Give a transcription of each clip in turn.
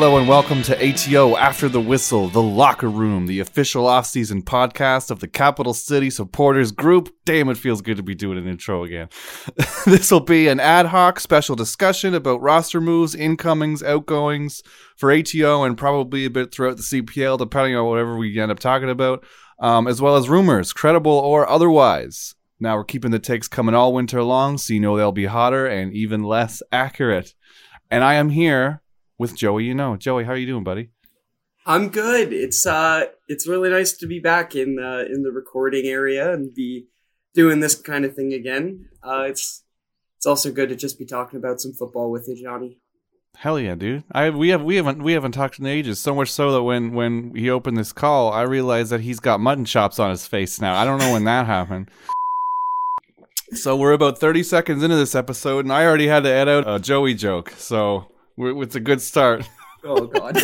Hello and welcome to ATO After the Whistle, the locker room, the official off-season podcast of the Capital City Supporters Group. Damn, it feels good to be doing an intro again. this will be an ad hoc special discussion about roster moves, incomings, outgoings for ATO, and probably a bit throughout the CPL, depending on whatever we end up talking about, um, as well as rumors, credible or otherwise. Now we're keeping the takes coming all winter long, so you know they'll be hotter and even less accurate. And I am here with Joey. You know, Joey, how are you doing, buddy? I'm good. It's uh, it's really nice to be back in the in the recording area and be doing this kind of thing again. Uh, it's it's also good to just be talking about some football with you, Johnny. Hell yeah, dude! I we have we haven't we haven't talked in ages. So much so that when when he opened this call, I realized that he's got mutton chops on his face now. I don't know when that happened. So we're about thirty seconds into this episode, and I already had to add out a Joey joke. So it's a good start. Oh God.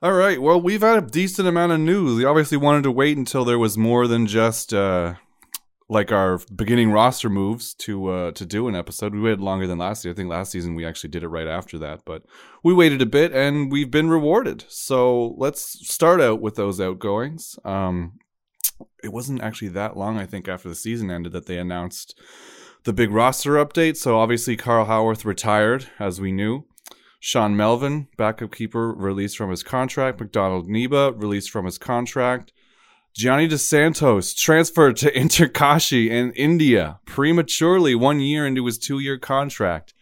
All right. Well, we've had a decent amount of news. We obviously wanted to wait until there was more than just uh, like our beginning roster moves to uh, to do an episode. We waited longer than last year. I think last season we actually did it right after that, but we waited a bit and we've been rewarded. So let's start out with those outgoings. Um, it wasn't actually that long, I think, after the season ended that they announced the big roster update. So obviously Carl Haworth retired, as we knew. Sean Melvin, backup keeper, released from his contract. McDonald Neba, released from his contract. Gianni Dos Santos transferred to Inter Kashi in India prematurely one year into his two year contract.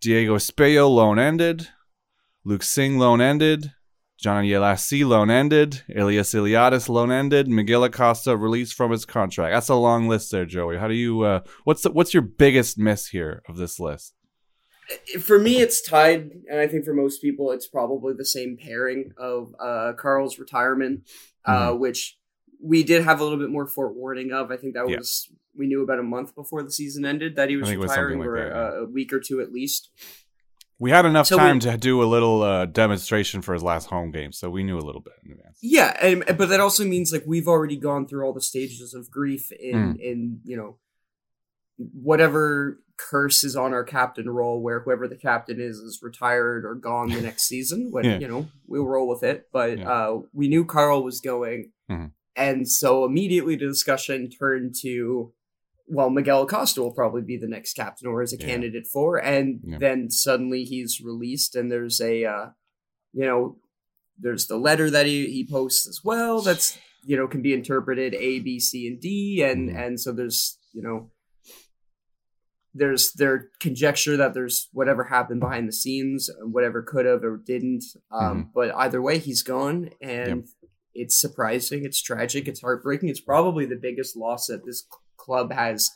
Diego Espejo loan ended. Luke Singh loan ended. Johnny Elassi loan ended. Elias Iliadis loan ended. Miguel Acosta released from his contract. That's a long list there, Joey. How do you? Uh, what's the, what's your biggest miss here of this list? for me, it's tied, and I think for most people, it's probably the same pairing of uh, Carl's retirement, uh, Mhm. which we did have a little bit more forewarning of. I think that Yeah. was we knew about a month before the season ended that he was I think it was retiring, something like or that, yeah. uh, a week or two at least. We had enough So we- time to do a little uh, demonstration for his last home game, so we knew a little bit in advance. Yeah, and but that also means like we've already gone through all the stages of grief in Mm. in you know whatever curse is on our captain role, where whoever the captain is is retired or gone the next season. When Yeah. you know we'll roll with it, but Yeah. uh, we knew Carl was going, Mhm. and so immediately the discussion turned to. Well, Miguel Acosta will probably be the next captain or is a Yeah. candidate for, and Yeah. then suddenly he's released, and there's a, uh, you know, there's the letter that he, he posts as well that's you know can be interpreted a b c and d and Mhm. and so there's you know there's their conjecture that there's whatever happened behind the scenes whatever could have or didn't um but either way he's gone and it's surprising it's tragic it's heartbreaking it's probably the biggest loss that this club has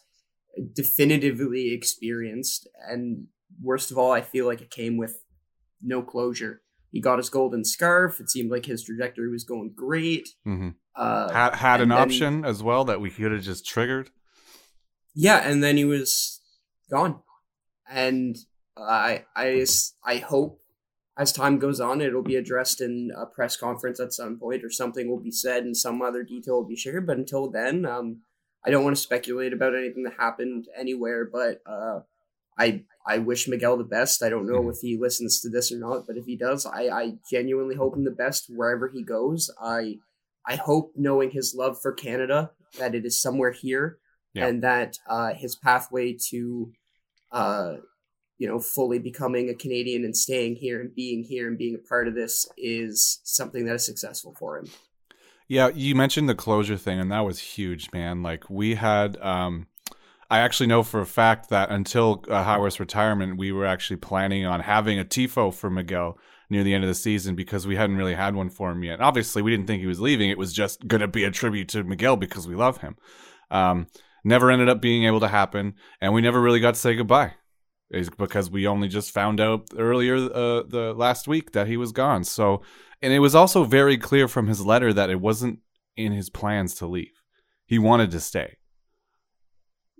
definitively experienced. And worst of all i feel like it came with no closure. He got his golden scarf. It seemed like his trajectory was going great. Hmm uh had had an option as well that we could have just triggered. yeah and then he was gone. And i i i hope as time goes on it'll be addressed in a press conference at some point or something will be said and some other detail will be shared. But until then um i don't want to speculate about anything that happened anywhere but uh i i wish miguel the best i don't know Mhm. if he listens to this or not but if he does i i genuinely hope him the best wherever he goes i i hope knowing his love for canada that it is somewhere here Yeah. and that uh, his pathway to, uh, you know, fully becoming a Canadian and staying here and being here and being a part of this is something that is successful for him. Yeah, you mentioned the closure thing, and that was huge, man. Like we had, um, I actually know for a fact that until uh, Haworth's retirement, we were actually planning on having a tifo for Miguel near the end of the season because we hadn't really had one for him yet. Obviously, we didn't think he was leaving; it was just going to be a tribute to Miguel because we love him. Um, never ended up being able to happen, and we never really got to say goodbye. Is because we only just found out earlier uh, the last week that he was gone. So and it was also very clear from his letter that it wasn't in his plans to leave. He wanted to stay.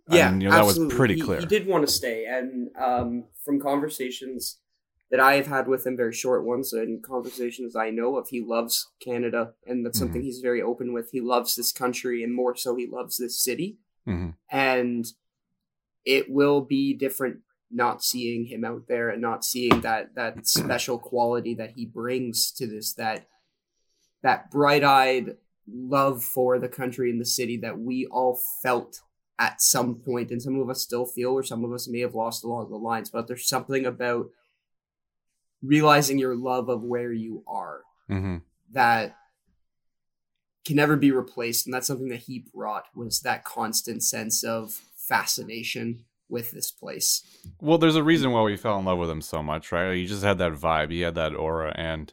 Yeah, And, you know, that was pretty clear. He did want to stay, and um, from conversations that I have had with him, very short ones, and conversations I know of, he loves Canada, and that's Mm-hmm. something he's very open with. He loves this country, and more so, he loves this city. hmm and it will be different not seeing him out there and not seeing that that special quality that he brings to this that that bright-eyed love for the country and the city that we all felt at some point. And some of us still feel or some of us may have lost along the lines but there's something about realizing your love of where you are mm-hmm. that can never be replaced. And that's something that he brought was that constant sense of fascination with this place well there's a reason why we fell in love with him so much right he just had that vibe he had that aura and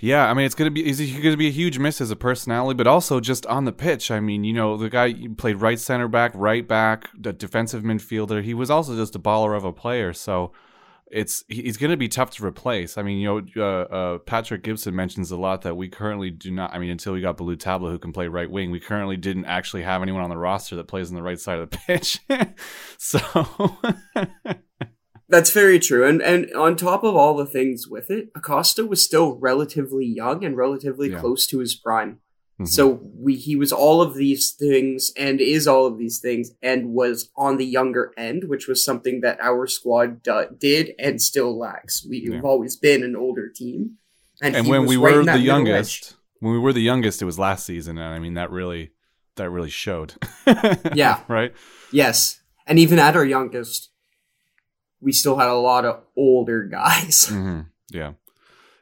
yeah, I mean, it's gonna be he's gonna be a huge miss as a personality, but also just on the pitch. I mean, you know, the guy played right center back, right back, the defensive midfielder. He was also just a baller of a player. So it's he's gonna be tough to replace. I mean, you know, uh, uh, Patrick Gibson mentions a lot that we currently do not. I mean, until we got Ballou Tabla who can play right wing, we currently didn't actually have anyone on the roster that plays on the right side of the pitch. so. That's very true. And and on top of all the things with it, Acosta was still relatively young and relatively yeah. close to his prime. Mm-hmm. So we he was all of these things and is all of these things and was on the younger end, which was something that our squad d- did and still lacks. We've yeah. always been an older team. And, and when we right were the youngest, when we were the youngest, it was last season, and I mean that really that really showed. yeah. Right. Yes. And even at our youngest, we still had a lot of older guys. Mm-hmm. Yeah.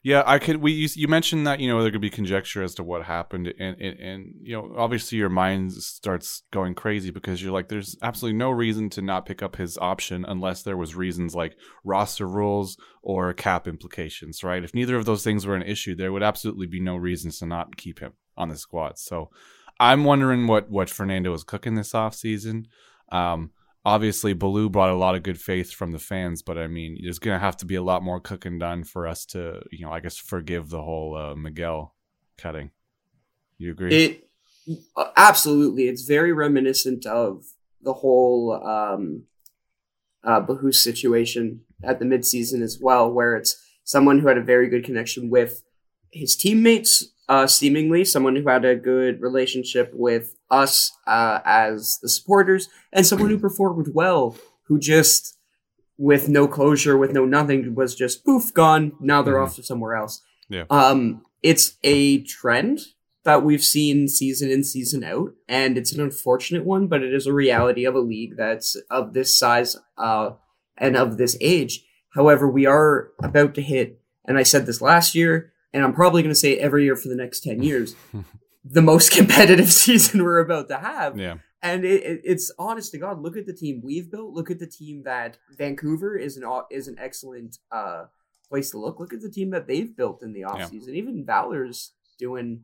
Yeah, I could. We you, you, mentioned that you know there could be conjecture as to what happened, and, and, and you know obviously your mind starts going crazy because you're like, there's absolutely no reason to not pick up his option unless there was reasons like roster rules or cap implications, right? If neither of those things were an issue, there would absolutely be no reasons to not keep him on the squad. So I'm wondering what what Fernando is cooking this off season. Um, obviously Ballou brought a lot of good faith from the fans, but I mean, there's going to have to be a lot more cooking done for us to, you know, I guess forgive the whole uh, Miguel cutting. You agree? It absolutely. It's very reminiscent of the whole um, uh, Bahus situation at the midseason as well, where it's someone who had a very good connection with his teammates, uh, seemingly someone who had a good relationship with us uh, as the supporters, and someone who performed well, who just with no closure, with no nothing, was just poof gone. Now they're mm-hmm. off to somewhere else. Yeah. Um, it's a trend that we've seen season in season out, and it's an unfortunate one, but it is a reality of a league that's of this size uh, and of this age. However, we are about to hit, and I said this last year, and I'm probably going to say it every year for the next 10 years, the most competitive season we're about to have. Yeah. And it, it, it's honest to God. Look at the team we've built. Look at the team that Vancouver is an is an excellent uh, place to look. Look at the team that they've built in the offseason. Yeah. Even Valor's doing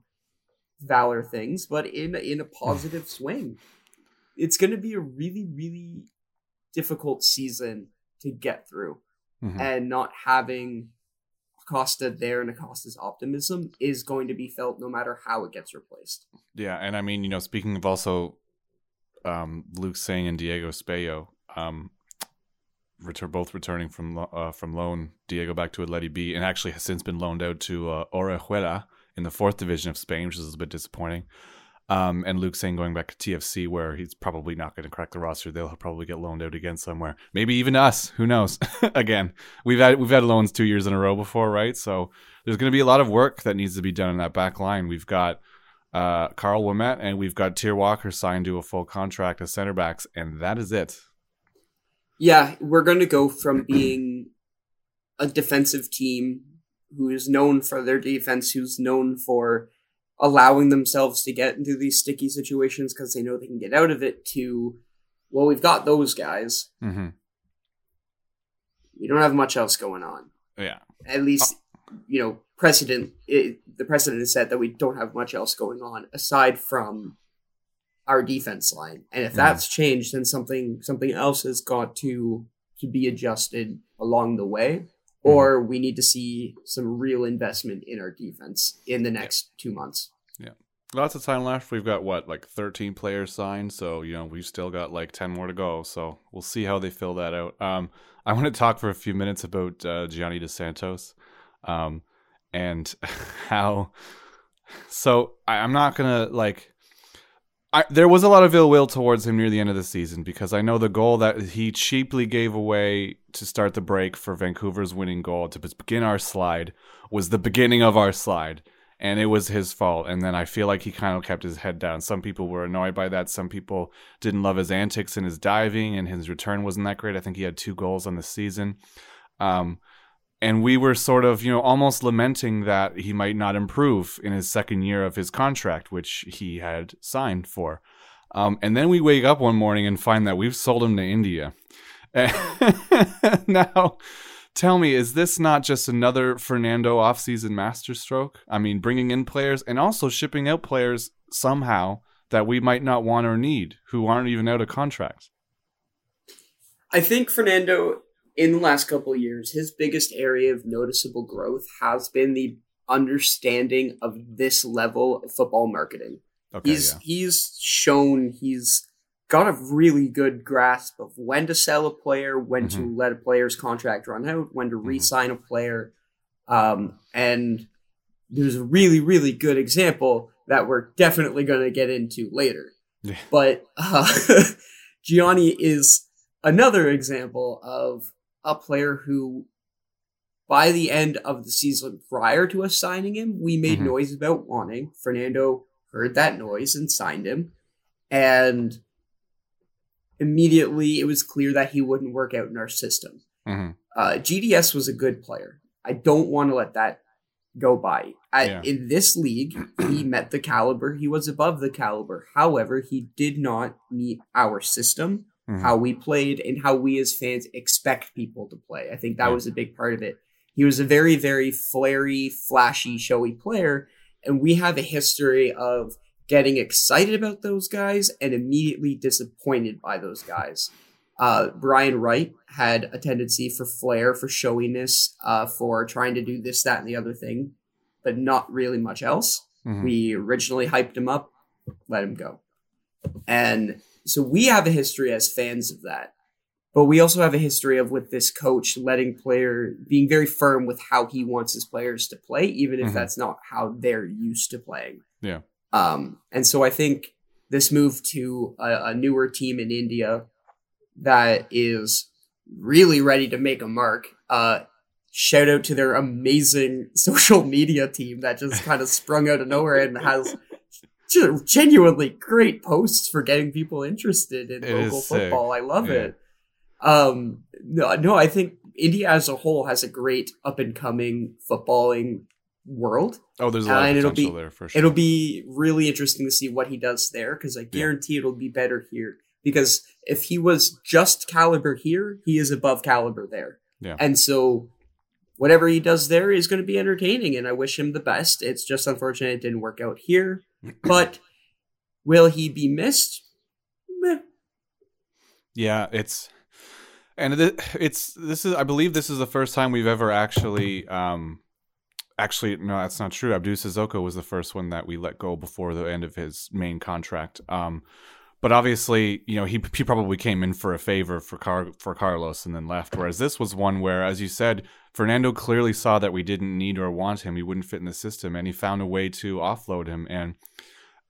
Valor things, but in in a positive swing. It's going to be a really really difficult season to get through, mm-hmm. and not having Acosta there and Acosta's optimism is going to be felt no matter how it gets replaced. Yeah, and I mean, you know, speaking of also um, Luke Singh and Diego Espejo, um, return both returning from uh, from loan. Diego back to Atleti B, and actually has since been loaned out to uh, Orihuela in the fourth division of Spain, which is a bit disappointing. Um, and Luke Singh going back to TFC, where he's probably not going to crack the roster. They'll probably get loaned out again somewhere. Maybe even us. Who knows? again, we've had we've had loans two years in a row before, right? So there's going to be a lot of work that needs to be done in that back line. We've got uh, Karl Ouimet and we've got Tyr Walker signed to a full contract as center backs, and that is it. Yeah, we're going to go from being a defensive team who is known for their defense, who's known for allowing themselves to get into these sticky situations because they know they can get out of it to well we've got those guys mm-hmm. we don't have much else going on yeah at least you know precedent it, the precedent is set that we don't have much else going on aside from our defense line and if mm-hmm. that's changed then something something else has got to to be adjusted along the way. Or we need to see some real investment in our defense in the next yeah. two months. Yeah. Lots of time left. We've got what, like 13 players signed. So, you know, we've still got like 10 more to go. So we'll see how they fill that out. Um, I want to talk for a few minutes about uh, Gianni Dos Santos um, and how. So I, I'm not going to like. I, there was a lot of ill will towards him near the end of the season because I know the goal that he cheaply gave away to start the break for Vancouver's winning goal to begin our slide was the beginning of our slide. And it was his fault. And then I feel like he kind of kept his head down. Some people were annoyed by that. Some people didn't love his antics and his diving, and his return wasn't that great. I think he had two goals on the season. Um, and we were sort of you know almost lamenting that he might not improve in his second year of his contract which he had signed for um, and then we wake up one morning and find that we've sold him to india now tell me is this not just another fernando offseason masterstroke i mean bringing in players and also shipping out players somehow that we might not want or need who aren't even out of contracts i think fernando in the last couple of years, his biggest area of noticeable growth has been the understanding of this level of football marketing. Okay, he's yeah. he's shown he's got a really good grasp of when to sell a player, when mm-hmm. to let a player's contract run out, when to mm-hmm. re-sign a player. Um, and there's a really, really good example that we're definitely going to get into later. Yeah. But uh, Gianni is another example of a player who, by the end of the season prior to us signing him, we made mm-hmm. noise about wanting. Fernando heard that noise and signed him. And immediately it was clear that he wouldn't work out in our system. Mm-hmm. Uh, GDS was a good player. I don't want to let that go by. yeah. In this league, he met the caliber. He was above the caliber. However, he did not meet our system mm-hmm. how we played and how we as fans expect people to play. I think that yeah. was a big part of it. He was a very, very flary, flashy, showy player, and we have a history of getting excited about those guys and immediately disappointed by those guys. Uh, Brian Wright had a tendency for flair, for showiness, uh, for trying to do this, that, and the other thing, but not really much else. Mm-hmm. We originally hyped him up, let him go. And so we have a history as fans of that. But we also have a history of with this coach letting player being very firm with how he wants his players to play, even if mm-hmm. that's not how they're used to playing. Yeah. Um, and so I think this move to a, a newer team in India that is really ready to make a mark. Uh, shout out to their amazing social media team that just kind of sprung out of nowhere and has genuinely great posts for getting people interested in it local football. I love yeah. it. Um, no, no, I think India as a whole has a great up and coming footballing world. Oh, there's a lot and potential it'll be, there for sure. It'll be really interesting to see what he does there because I guarantee yeah. it'll be better here. Because if he was just caliber here, he is above caliber there. Yeah. And so whatever he does there is going to be entertaining, and I wish him the best. It's just unfortunate it didn't work out here. But will he be missed? Meh. Yeah, it's and it's this is I believe this is the first time we've ever actually um actually no that's not true. Abou Sissoko was the first one that we let go before the end of his main contract. Um but obviously you know he he probably came in for a favor for Car- for Carlos and then left. Whereas this was one where as you said Fernando clearly saw that we didn't need or want him. He wouldn't fit in the system and he found a way to offload him. And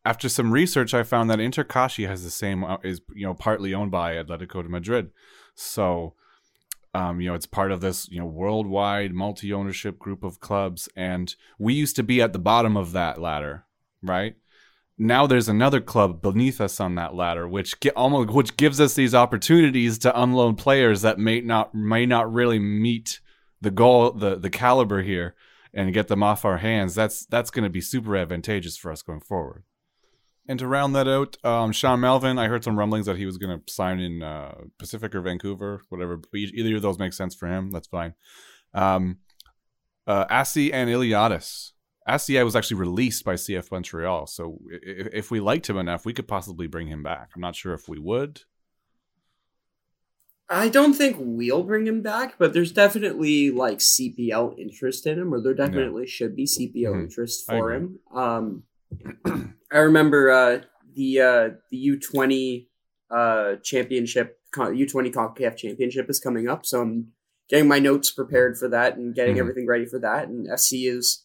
after some research, I found that Inter Kashi has the same uh, is you know partly owned by Atletico de Madrid, so um, you know it's part of this you know worldwide multi ownership group of clubs, and we used to be at the bottom of that ladder, right? Now there's another club beneath us on that ladder, which almost which gives us these opportunities to unload players that may not may not really meet the goal the the caliber here and get them off our hands. That's that's going to be super advantageous for us going forward. And to round that out, um, Sean Melvin, I heard some rumblings that he was going to sign in uh, Pacific or Vancouver, whatever. Either of those makes sense for him. That's fine. Um, uh, Assi and Iliadis. Assi was actually released by CF Montreal. So if, if we liked him enough, we could possibly bring him back. I'm not sure if we would. I don't think we'll bring him back, but there's definitely like CPL interest in him, or there definitely yeah. should be CPL mm-hmm. interest for him. Um, I remember uh, the uh, the U twenty uh, championship, U twenty Concacaf championship is coming up, so I'm getting my notes prepared for that and getting mm-hmm. everything ready for that. And Assi is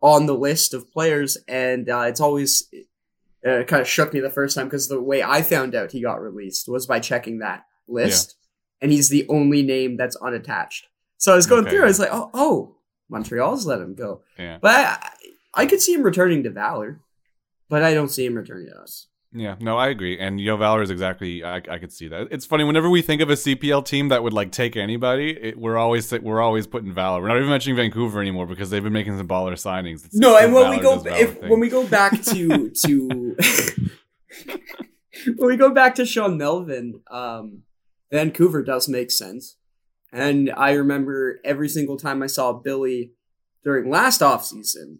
on the list of players, and uh, it's always Uh, it kind of shook me the first time because the way I found out he got released was by checking that list, yeah. and he's the only name that's unattached. So I was going okay. through. I was like, oh, oh, Montreal's let him go. Yeah. But I, I could see him returning to Valor, but I don't see him returning to us. Yeah, no, I agree. And Yo Valor is exactly I, I could see that. It's funny whenever we think of a CPL team that would like take anybody, it, we're always we're always putting Valor. We're not even mentioning Vancouver anymore because they've been making some baller signings. It's, no, and when we go if, when we go back to to when we go back to Sean Melvin, um, Vancouver does make sense. And I remember every single time I saw Billy during last off season,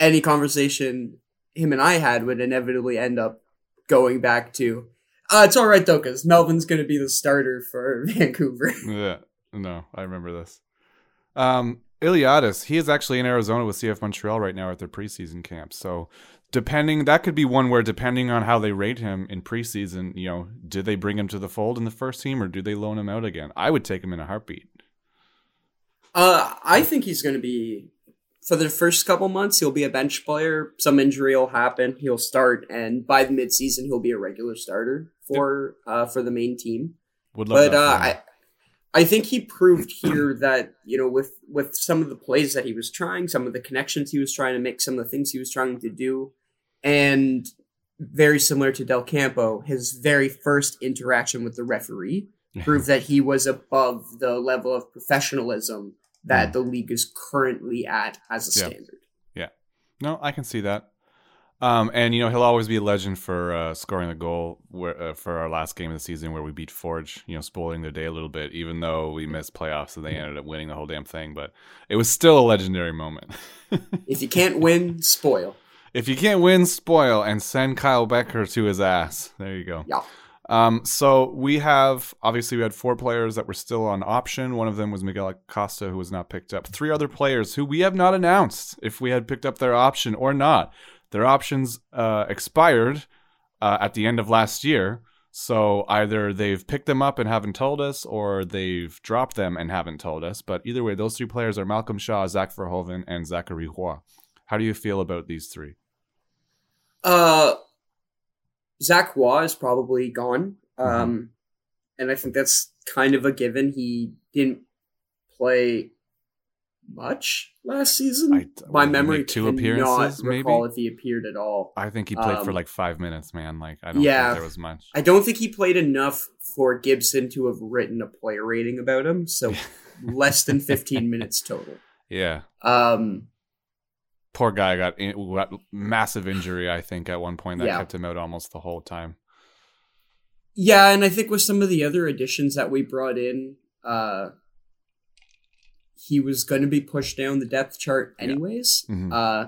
any conversation him and I had would inevitably end up going back to. Uh, it's all right though, because Melvin's going to be the starter for Vancouver. yeah, no, I remember this. Um, Iliadis, he is actually in Arizona with CF Montreal right now at their preseason camp. So, depending, that could be one where depending on how they rate him in preseason, you know, did they bring him to the fold in the first team or do they loan him out again? I would take him in a heartbeat. Uh, I think he's going to be for the first couple months, he'll be a bench player. Some injury will happen. He'll start, and by the midseason, he'll be a regular starter for uh, for the main team. Would love but uh, I, I think he proved here that you know with with some of the plays that he was trying, some of the connections he was trying to make, some of the things he was trying to do, and very similar to Del Campo, his very first interaction with the referee proved that he was above the level of professionalism that mm. the league is currently at as a standard. Yeah. No, I can see that. Um, and you know he'll always be a legend for uh, scoring the goal where, uh, for our last game of the season where we beat Forge. You know, spoiling their day a little bit, even though we missed playoffs and they ended up winning the whole damn thing. But it was still a legendary moment. if you can't win, spoil. If you can't win, spoil and send Kyle Bekker to his ass. There you go. Yeah. Um, so we have obviously we had four players that were still on option. One of them was Miguel Acosta, who was not picked up. Three other players who we have not announced if we had picked up their option or not. Their options uh, expired uh, at the end of last year. So either they've picked them up and haven't told us, or they've dropped them and haven't told us. But either way, those three players are Malcolm Shaw, Zach Verhoeven, and Zachary Roy. How do you feel about these three? Uh, Zach Waugh is probably gone. Mm-hmm. Um, and I think that's kind of a given. He didn't play much last season. I, My memory two appearances, not recall maybe? if he appeared at all. I think he played um, for like five minutes, man. Like I don't yeah, think there was much. I don't think he played enough for Gibson to have written a player rating about him. So less than fifteen minutes total. Yeah. Um poor guy got, got massive injury. I think at one point that yeah. kept him out almost the whole time. Yeah, and I think with some of the other additions that we brought in, uh, he was going to be pushed down the depth chart anyways. Yeah. Mm-hmm. Uh,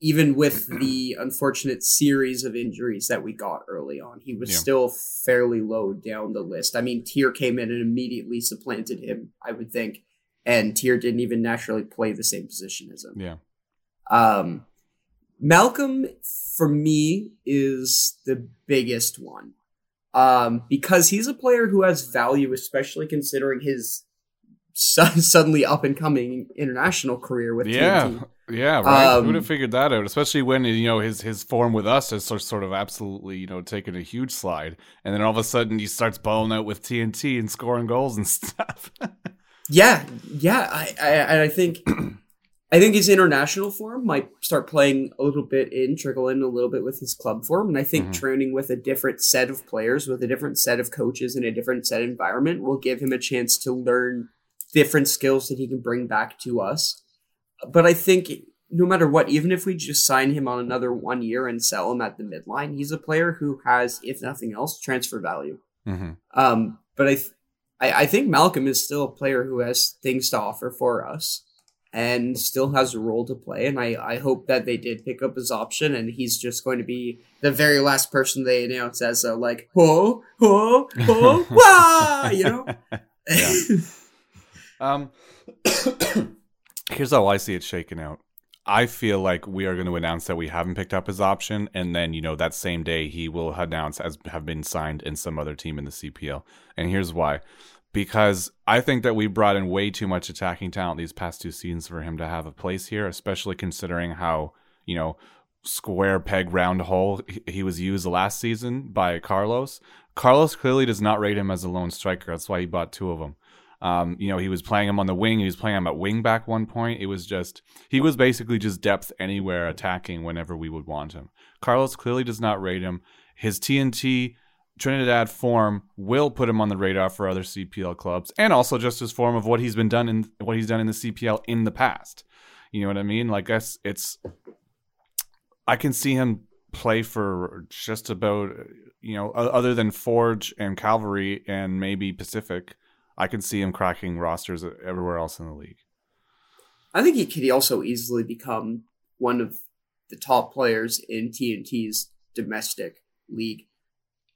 even with the unfortunate series of injuries that we got early on, he was yeah. still fairly low down the list. I mean, Tyr came in and immediately supplanted him, I would think, and Tyr didn't even naturally play the same position as him. Yeah. Um, Malcolm, for me, is the biggest one um, because he's a player who has value, especially considering his su- suddenly up and coming international career with yeah. TNT. Yeah, right. Um, Who would have figured that out? Especially when you know his his form with us has sort of absolutely you know taken a huge slide, and then all of a sudden he starts balling out with TNT and scoring goals and stuff. yeah, yeah. I I, I think I think his international form might start playing a little bit in, trickle in a little bit with his club form. And I think mm-hmm. training with a different set of players, with a different set of coaches in a different set environment will give him a chance to learn different skills that he can bring back to us. But I think no matter what, even if we just sign him on another one year and sell him at the midline, he's a player who has, if nothing else, transfer value. Mm-hmm. Um, but I, th- I, I think Malcolm is still a player who has things to offer for us and still has a role to play. And I, I hope that they did pick up his option and he's just going to be the very last person they announce as a like, oh, oh, oh, wah, you know? um, here's how I see it shaking out. I feel like we are going to announce that we haven't picked up his option, and then you know that same day he will announce as have been signed in some other team in the CPL. And here's why: because I think that we brought in way too much attacking talent these past two seasons for him to have a place here, especially considering how, you know, square peg round hole he was used last season by Carlos. Carlos clearly does not rate him as a lone striker. That's why he bought two of them. Um, you know, he was playing him on the wing. He was playing him at wing back one point. It was just he was basically just depth anywhere attacking whenever we would want him. Carlos clearly does not rate him. His TNT Trinidad form will put him on the radar for other CPL clubs, and also just his form of what he's been done in what he's done in the CPL in the past. You know what I mean? Like, guess it's I can see him play for just about you know other than Forge and Cavalry and maybe Pacific. I can see him cracking rosters everywhere else in the league. I think he could also easily become one of the top players in TNT's domestic league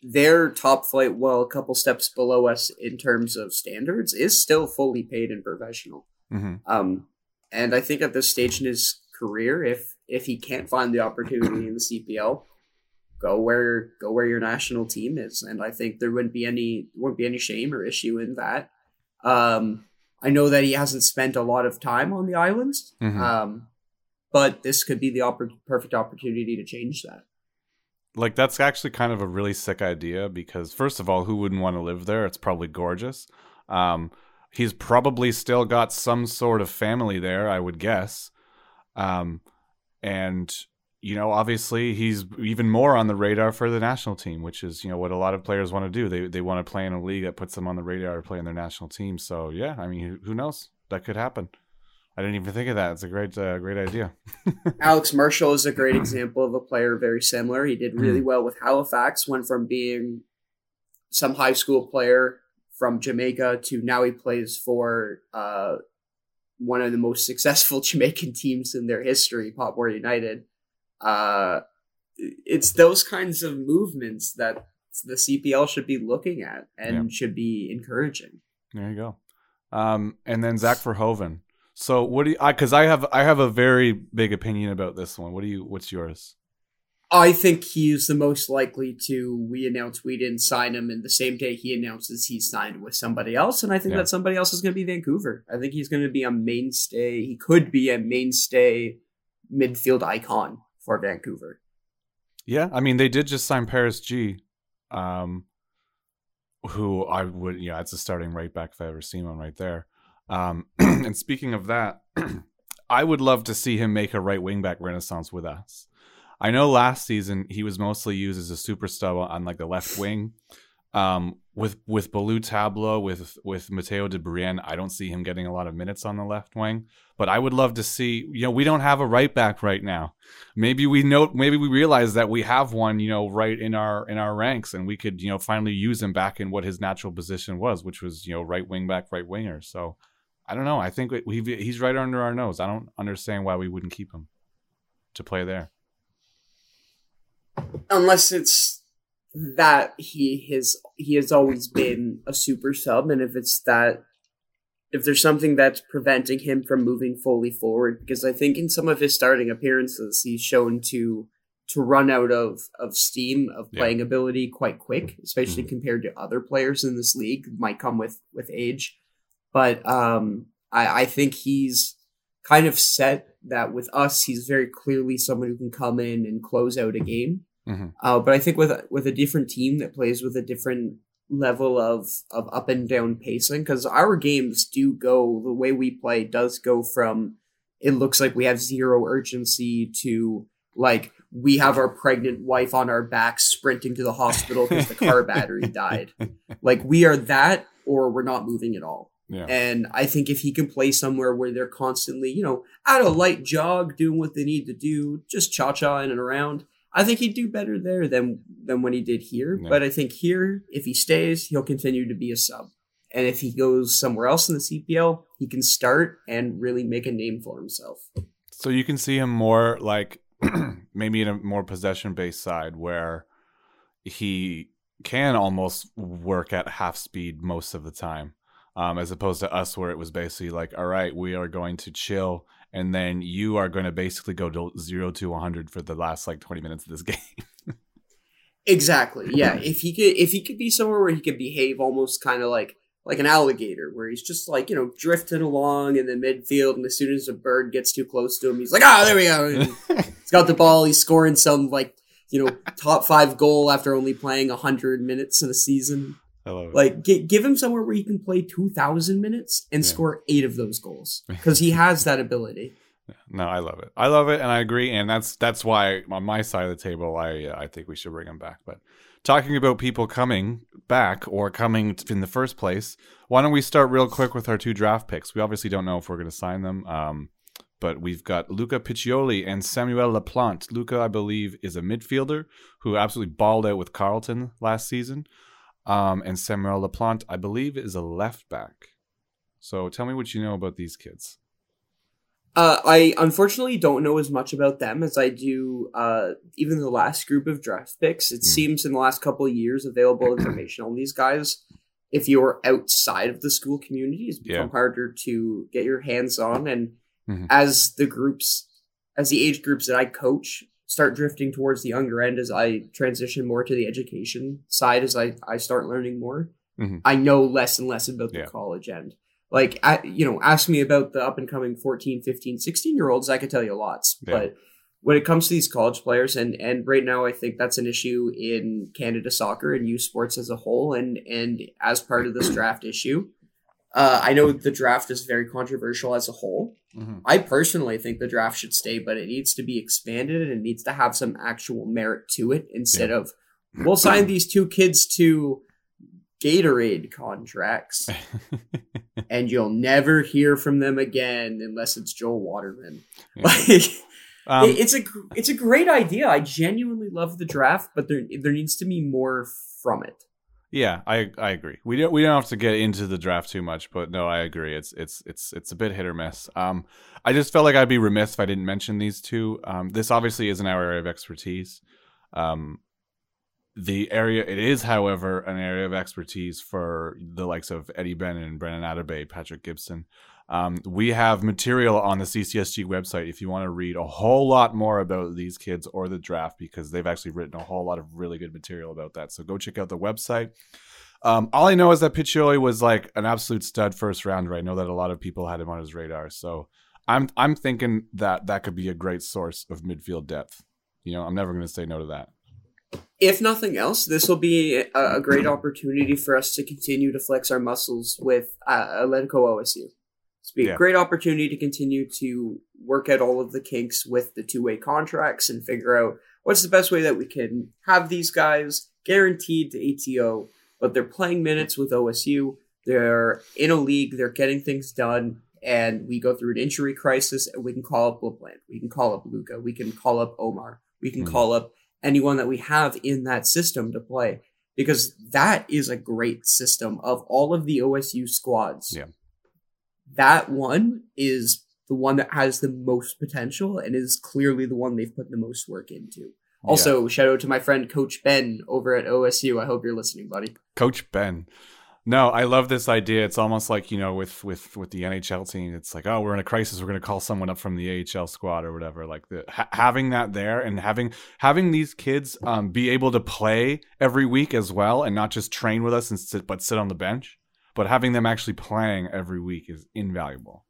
their top flight, well, a couple steps below us in terms of standards, is still fully paid and professional. Mm-hmm. Um, and I think at this stage in his career, if if he can't find the opportunity in the CPL, go where go where your national team is, and I think there wouldn't be any wouldn't be any shame or issue in that. Um, I know that he hasn't spent a lot of time on the islands, mm-hmm. um, but this could be the oppor- perfect opportunity to change that like that's actually kind of a really sick idea because first of all who wouldn't want to live there? It's probably gorgeous. Um, he's probably still got some sort of family there i would guess. Um, and you know obviously he's even more on the radar for the national team which is you know what a lot of players want to do. They they want to play in a league that puts them on the radar to play in their national team. So yeah i mean who knows? That could happen I didn't even think of that. It's a great, uh, great idea. Alex Marshall is a great example of a player very similar. He did really hmm. well with Halifax. Went from being some high school player from Jamaica to now he plays for uh, one of the most successful Jamaican teams in their history, Portmore United. Uh, it's those kinds of movements that the CPL should be looking at and yeah. should be encouraging. There you go. Um, and then Zach Verhoeven. So what do you? Because I, I have I have a very big opinion about this one. What do you? What's yours? I think he's the most likely to. We announce we didn't sign him, and the same day he announces he's signed with somebody else, and I think yeah. that somebody else is going to be Vancouver. I think he's going to be a mainstay. He could be a mainstay midfield icon for Vancouver. Yeah, I mean they did just sign Paris Gee, um, who I would yeah, it's a starting right back if I ever seen one right there. Um, and speaking of that, I would love to see him make a right wing back renaissance with us. I know last season he was mostly used as a super sub on like the left wing. Um, with with Ballou Tabla, with with Matteo de Brienne, I don't see him getting a lot of minutes on the left wing. But I would love to see. You know, we don't have a right back right now. Maybe we know. Maybe we realize that we have one. You know, right in our in our ranks, and we could you know finally use him back in what his natural position was, which was you know right wing back, right winger. So I don't know. I think we, he's right under our nose. I don't understand why we wouldn't keep him to play there. Unless it's that he has he has always been a super sub, and if it's that if there's something that's preventing him from moving fully forward, because I think in some of his starting appearances he's shown to to run out of of steam of playing yeah. ability quite quick, especially mm-hmm. compared to other players in this league. Might come with with age but um, I, I think he's kind of set that with us, he's very clearly someone who can come in and close out a game. Mm-hmm. Uh, but I think with with a different team that plays with a different level of of up and down pacing, because our games do go the way we play does go from it looks like we have zero urgency to like we have our pregnant wife on our back sprinting to the hospital because the car battery died. Like we are that, or we're not moving at all. Yeah. And I think if he can play somewhere where they're constantly, you know, at a light jog, doing what they need to do, just cha cha in and around, I think he'd do better there than than when he did here. Yeah. But I think here, if he stays, he'll continue to be a sub. And if he goes somewhere else in the CPL, he can start and really make a name for himself. So you can see him more like maybe in a more possession based side where he can almost work at half speed most of the time um, as opposed to us where it was basically like, all right, we are going to chill, and then you are going to basically go to zero to 100 for the last like 20 minutes of this game. exactly. Yeah. If he could, if he could be somewhere where he could behave almost kind of like like an alligator, where he's just like you know drifting along in the midfield, and as soon as a bird gets too close to him, he's like, "Ah, oh, there we go." he's got the ball. He's scoring some like you know top five goal after only playing hundred minutes in a season. Like g- give him somewhere where he can play two thousand minutes and yeah. score eight of those goals because he has that ability. No, I love it. I love it, and I agree. And that's that's why on my side of the table, I uh, I think we should bring him back. But talking about people coming back or coming in the first place, why don't we start real quick with our two draft picks? We obviously don't know if we're going to sign them. Um, but we've got Luca Piccioli and Samuel Laplante. Luca, I believe, is a midfielder who absolutely balled out with Carleton last season. Um, and Samuel Laplante, I believe, is a left back. So tell me what you know about these kids. Uh, I unfortunately don't know as much about them as I do uh, even the last group of draft picks. It mm. seems in the last couple of years, available information on these guys, if you're outside of the school community, has become yeah. harder to get your hands on. And mm-hmm. as the groups, as the age groups that I coach start drifting towards the younger end, as I transition more to the education side, as I, I start learning more, mm-hmm. I know less and less about the yeah. college end like I, you know ask me about the up and coming 14 15 16 year olds i could tell you lots yeah. but when it comes to these college players and and right now i think that's an issue in canada soccer and youth sports as a whole and and as part of this draft issue uh, i know the draft is very controversial as a whole mm-hmm. i personally think the draft should stay but it needs to be expanded and it needs to have some actual merit to it instead yeah. of we'll sign these two kids to Gatorade contracts, and you'll never hear from them again unless it's Joel Waterman. Yeah. Like, um, it's a it's a great idea. I genuinely love the draft, but there there needs to be more from it. Yeah, I I agree. We don't we don't have to get into the draft too much, but no, I agree. It's it's it's it's a bit hit or miss. Um, I just felt like I'd be remiss if I didn't mention these two. Um, this obviously isn't our area of expertise. Um, the area it is, however, an area of expertise for the likes of Eddie Bennett, Brennan Atabey, Patrick Gibson. Um, we have material on the CCSG website if you want to read a whole lot more about these kids or the draft because they've actually written a whole lot of really good material about that. So go check out the website. Um, all I know is that Piccioli was like an absolute stud first rounder. I know that a lot of people had him on his radar. So I'm I'm thinking that that could be a great source of midfield depth. You know, I'm never going to say no to that if nothing else, this will be a, great opportunity for us to continue to flex our muscles with uh, Atletico OSU. It's be a great opportunity to continue to work out all of the kinks with the two way contracts and figure out what's the best way that we can have these guys guaranteed to ATO, but they're playing minutes with OSU. They're in a league, they're getting things done, and we go through an injury crisis, and we can call up LaPlante, we can call up Luca, we can call up Omar, we can mm. call up anyone that we have in that system to play because that is a great system of all of the OSU squads. Yeah. That one is the one that has the most potential and is clearly the one they've put the most work into. Also, yeah. shout out to my friend Coach Ben over at OSU. I hope you're listening, buddy. Coach Ben. No, I love this idea. It's almost like you know, with with with the NHL team, it's like, oh, we're in a crisis. We're going to call someone up from the AHL squad or whatever. Like the, ha- having that there and having having these kids um, be able to play every week as well, and not just train with us and sit, but sit on the bench, but having them actually playing every week is invaluable.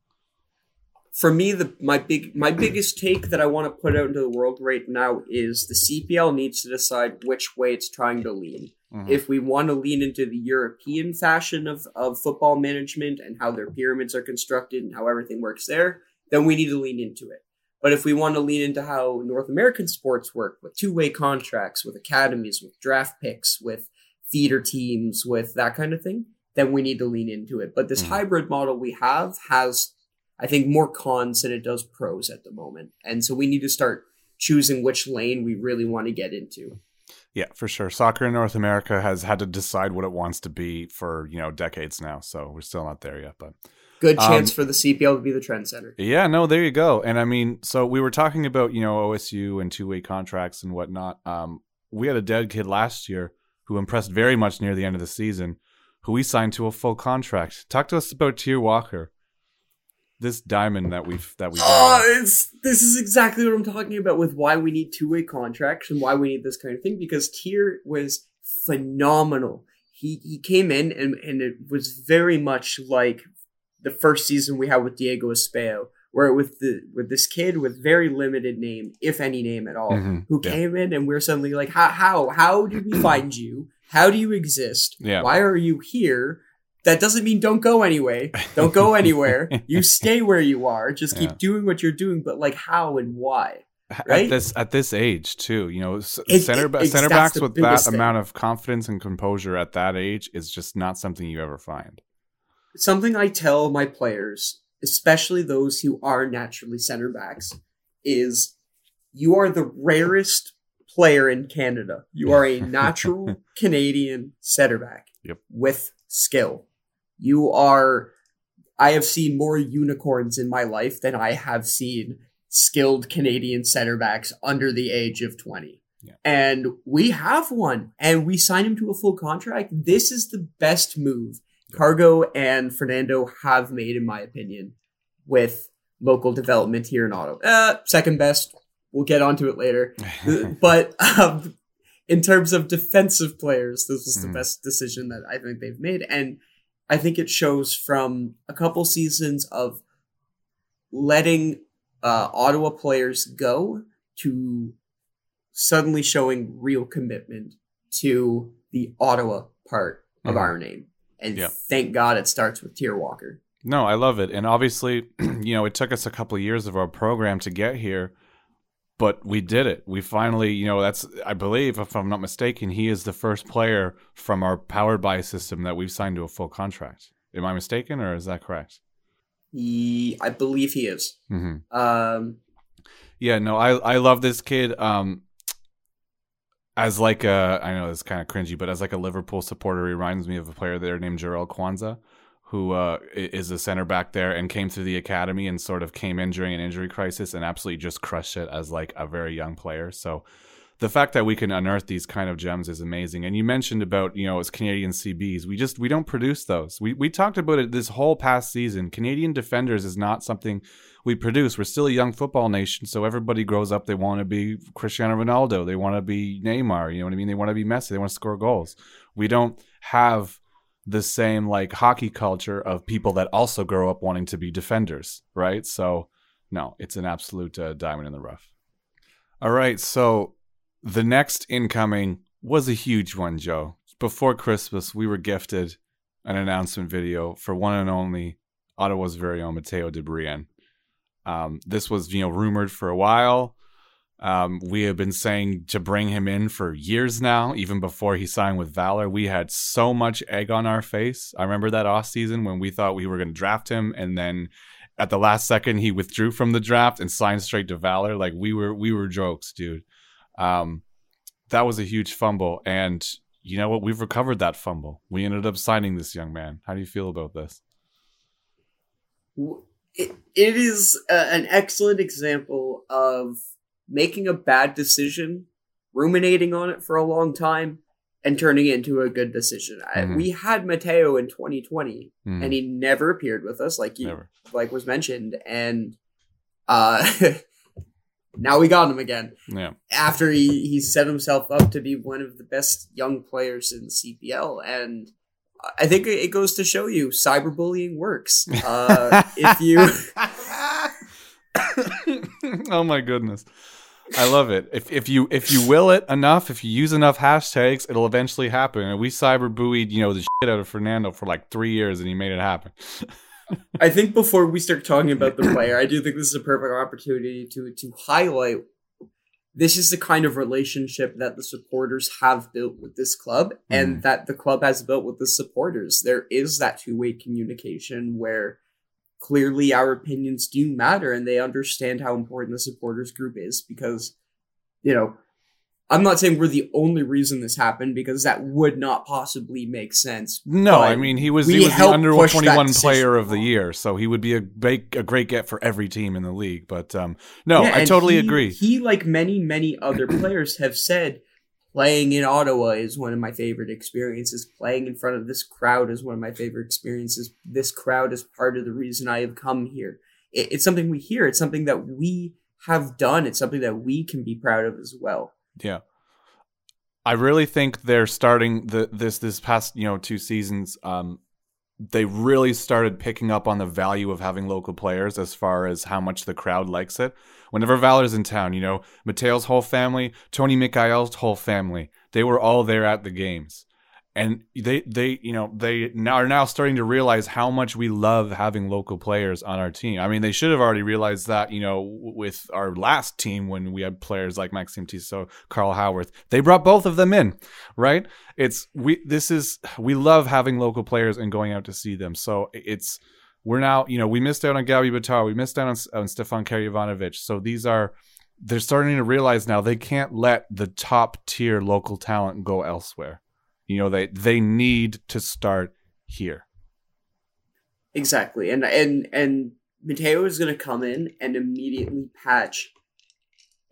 For me, the my big my biggest take that I want to put out into the world right now is the CPL needs to decide which way it's trying to lean Mm-hmm. If we want to lean into the European fashion of, of football management and how their pyramids are constructed and how everything works there, then we need to lean into it. But if we want to lean into how North American sports work with two way contracts, with academies, with draft picks, with feeder teams, with that kind of thing, then we need to lean into it. But this mm-hmm. hybrid model we have has, I think, more cons than it does pros at the moment. And so we need to start choosing which lane we really want to get into. Yeah, for sure. Soccer in North America has had to decide what it wants to be for, you know, decades now. So we're still not there yet, but good um, chance um, for the CPL to be the trend center. Yeah, no, there you go. And I mean, so we were talking about, you know, OSU and two-way contracts and whatnot. Um, we had a dead kid last year who impressed very much near the end of the season, who we signed to a full contract. Talk to us about Tyr Walker this diamond that we've that we oh it's this is exactly what i'm talking about with why we need two-way contracts and why we need this kind of thing because Tier was phenomenal he he came in and and it was very much like the first season we had with diego Espejo, where with the with this kid with very limited name, if any name at all, Mhm. who Yeah. came in and we're suddenly like, how how how did we find you? How do you exist? Yeah. Why are you here? That doesn't mean don't go anyway. Don't go anywhere. you stay where you are. Just keep Yeah. doing what you're doing. But like, how and why? at Right? this at this age too. You know, It- center it- center backs with that thing. amount of confidence and composure at that age is just not something you ever find. something I tell my players, especially those who are naturally center backs, is you are the rarest player in Canada. You are a natural Canadian center back Yep. with skill. You are. I have seen more unicorns in my life than I have seen skilled Canadian center backs under the age of 20. Yeah. And we have one, and we signed him to a full contract. This is the best move Cargo and Fernando have made, in my opinion, with local development here in Ottawa. Uh, second best. We'll get onto it later. but um, in terms of defensive players, this was the Mhm. best decision that I think they've made. And I think it shows from a couple seasons of letting uh, Ottawa players go to suddenly showing real commitment to the Ottawa part of Mhm. our name. And Yeah. thank God it starts with Tyr Walker. No, I love it. And obviously, you know, it took us a couple of years of our program to get here, but we did it. We finally, you know, that's, I believe, if I'm not mistaken, he is the first player from our powered by system that we've signed to a full contract. Am I mistaken or is that correct? He, I believe he is. Mm-hmm. Um, Yeah, no, I I love this kid. Um, as like a, I know it's kind of cringy, but as like a Liverpool supporter, he reminds me of a player there named Jarell Quansah, who uh, is a center back there and came through the academy and sort of came in during an injury crisis and absolutely just crushed it as like a very young player. So the fact that we can unearth these kind of gems is amazing. And you mentioned about you know as Canadian CBs, we just we don't produce those. We we talked about it this whole past season. Canadian defenders is not something we produce. We're still a young football nation, so everybody grows up. They want to be Cristiano Ronaldo. They want to be Neymar. You know what I mean? They want to be Messi. They want to score goals. We don't have the same like hockey culture of people that also grow up wanting to be defenders, right? So no, it's an absolute uh, diamond in the rough. All right, so the next incoming was a huge one, Joe. Before Christmas, we were gifted an announcement video for one and only Ottawa's very own Matteo de. Um, this was, you know, rumored for a while. Um, we have been saying to bring him in for years now, even before he signed with Valor. We had so much egg on our face. I remember that off season when we thought we were going to draft him, and then at the last second he withdrew from the draft and signed straight to Valor. Like we were, we were jokes, dude. Um, that was a huge fumble, and you know what? We've recovered that fumble. We ended up signing this young man. How do you feel about this? it, it is a, an excellent example of making a bad decision, ruminating on it for a long time, and turning it into a good decision. I, Mhm. we had Matteo in 2020, Mhm. and he never appeared with us, like you, Never. like was mentioned, and uh, now we got him again Yeah. after he, he set himself up to be one of the best young players in CPL. And I think it goes to show you cyberbullying works. Uh, if you, oh my goodness. I love it. If if you if you will it enough, if you use enough hashtags, it'll eventually happen. And we cyber buoyed, you know, the shit out of Fernando for like three years and he made it happen. I think before we start talking about the player, I do think this is a perfect opportunity to to highlight this is the kind of relationship that the supporters have built with this club and mm. that the club has built with the supporters. There is that two-way communication where clearly our opinions do matter and they understand how important the supporters group is because you know I'm not saying we're the only reason this happened because that would not possibly make sense. No, I mean he was he was the under push twenty that one decision player of the year, so he would be a great a great get for every team in the league. But um no, Yeah, I totally he- agree. He, like many, many other players, have said playing in Ottawa is one of my favorite experiences. Playing in front of this crowd is one of my favorite experiences. This crowd is part of the reason I have come here. It, it's something we hear. It's something that we have done. It's something that we can be proud of as well. Yeah. I really think they're starting the this this past, you know, two seasons um they really started picking up on the value of having local players as far as how much the crowd likes it. Whenever Valor's in town, you know, Matteo's whole family, Tony Mikhail's whole family, they were all there at the games and they they you know they now are now starting to realize how much we love having local players on our team. I mean, they should have already realized that you know with our last team when we had players like Maxime Tissot, Carl Haworth, They brought both of them in, right? It's we this is we love having local players and going out to see them. So it's we're now you know we missed out on Gabby Bitar, we missed out on, on Stefan Karajovanovic. So these are they're starting to realize now they can't let the top tier local talent go elsewhere you know, they they need to start here. Exactly, and and and Matteo is going to come in and immediately patch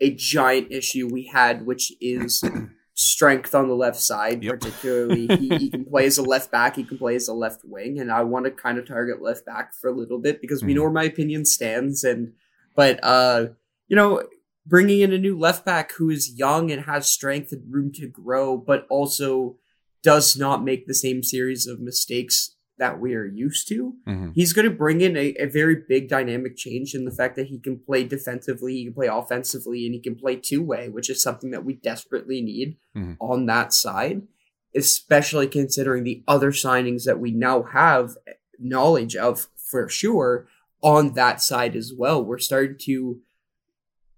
a giant issue we had, which is strength on the left side. Yep. Particularly, he, he, can play as a left back, he can play as a left wing, and I want to kind of target left back for a little bit because we mm-hmm. know where my opinion stands. And but uh, you know, bringing in a new left back who is young and has strength and room to grow, but also does not make the same series of mistakes that we are used to. Mm-hmm. He's going to bring in a, a, very big dynamic change in the fact that he can play defensively, he can play offensively, and he can play two way, which is something that we desperately need mm-hmm. on that side, especially considering the other signings that we now have knowledge of for sure on that side as well. We're starting to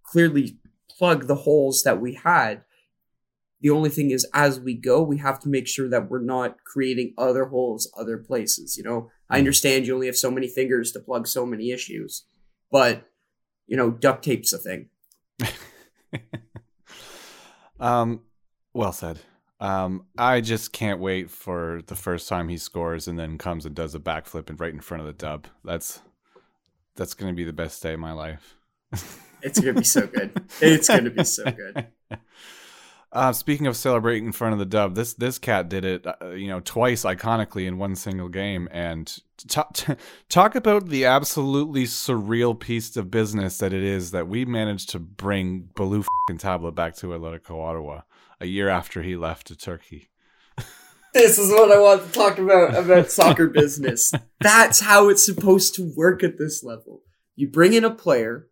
clearly plug the holes that we had the only thing is, as we go, we have to make sure that we're not creating other holes other places. You know, I hmm. understand you only have so many fingers to plug so many issues, but you know, duct tape's a thing. um, well said. Um, I just can't wait for the first time he scores and then comes and does a backflip and right in front of the dub. That's that's gonna be the best day of my life. it's gonna be so good. It's gonna be so good. Uh, speaking of celebrating in front of the dub, this this cat did it, uh, you know, twice iconically in one single game. And t- t- talk about the absolutely surreal piece of business that it is that we managed to bring Ballou Tabla back to Atletico Ottawa a year after he left to Turkey. this is what I want to talk about about soccer business. That's how it's supposed to work at this level. You bring in a player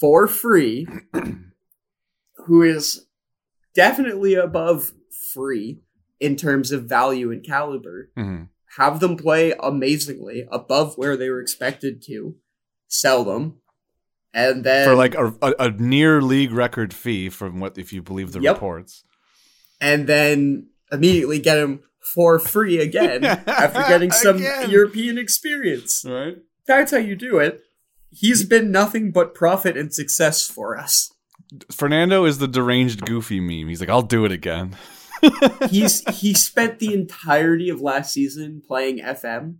for free who is definitely above free in terms of value and caliber. Mm-hmm. Have them play amazingly above where they were expected to. Sell them, and then for like a, a, a near league record fee from what if you believe the yep. reports, and then immediately get them for free again after getting some again. European experience. Right. That's how you do it. He's been nothing but profit and success for us. Fernando is the deranged goofy meme. He's like, I'll do it again. He's he spent the entirety of last season playing FM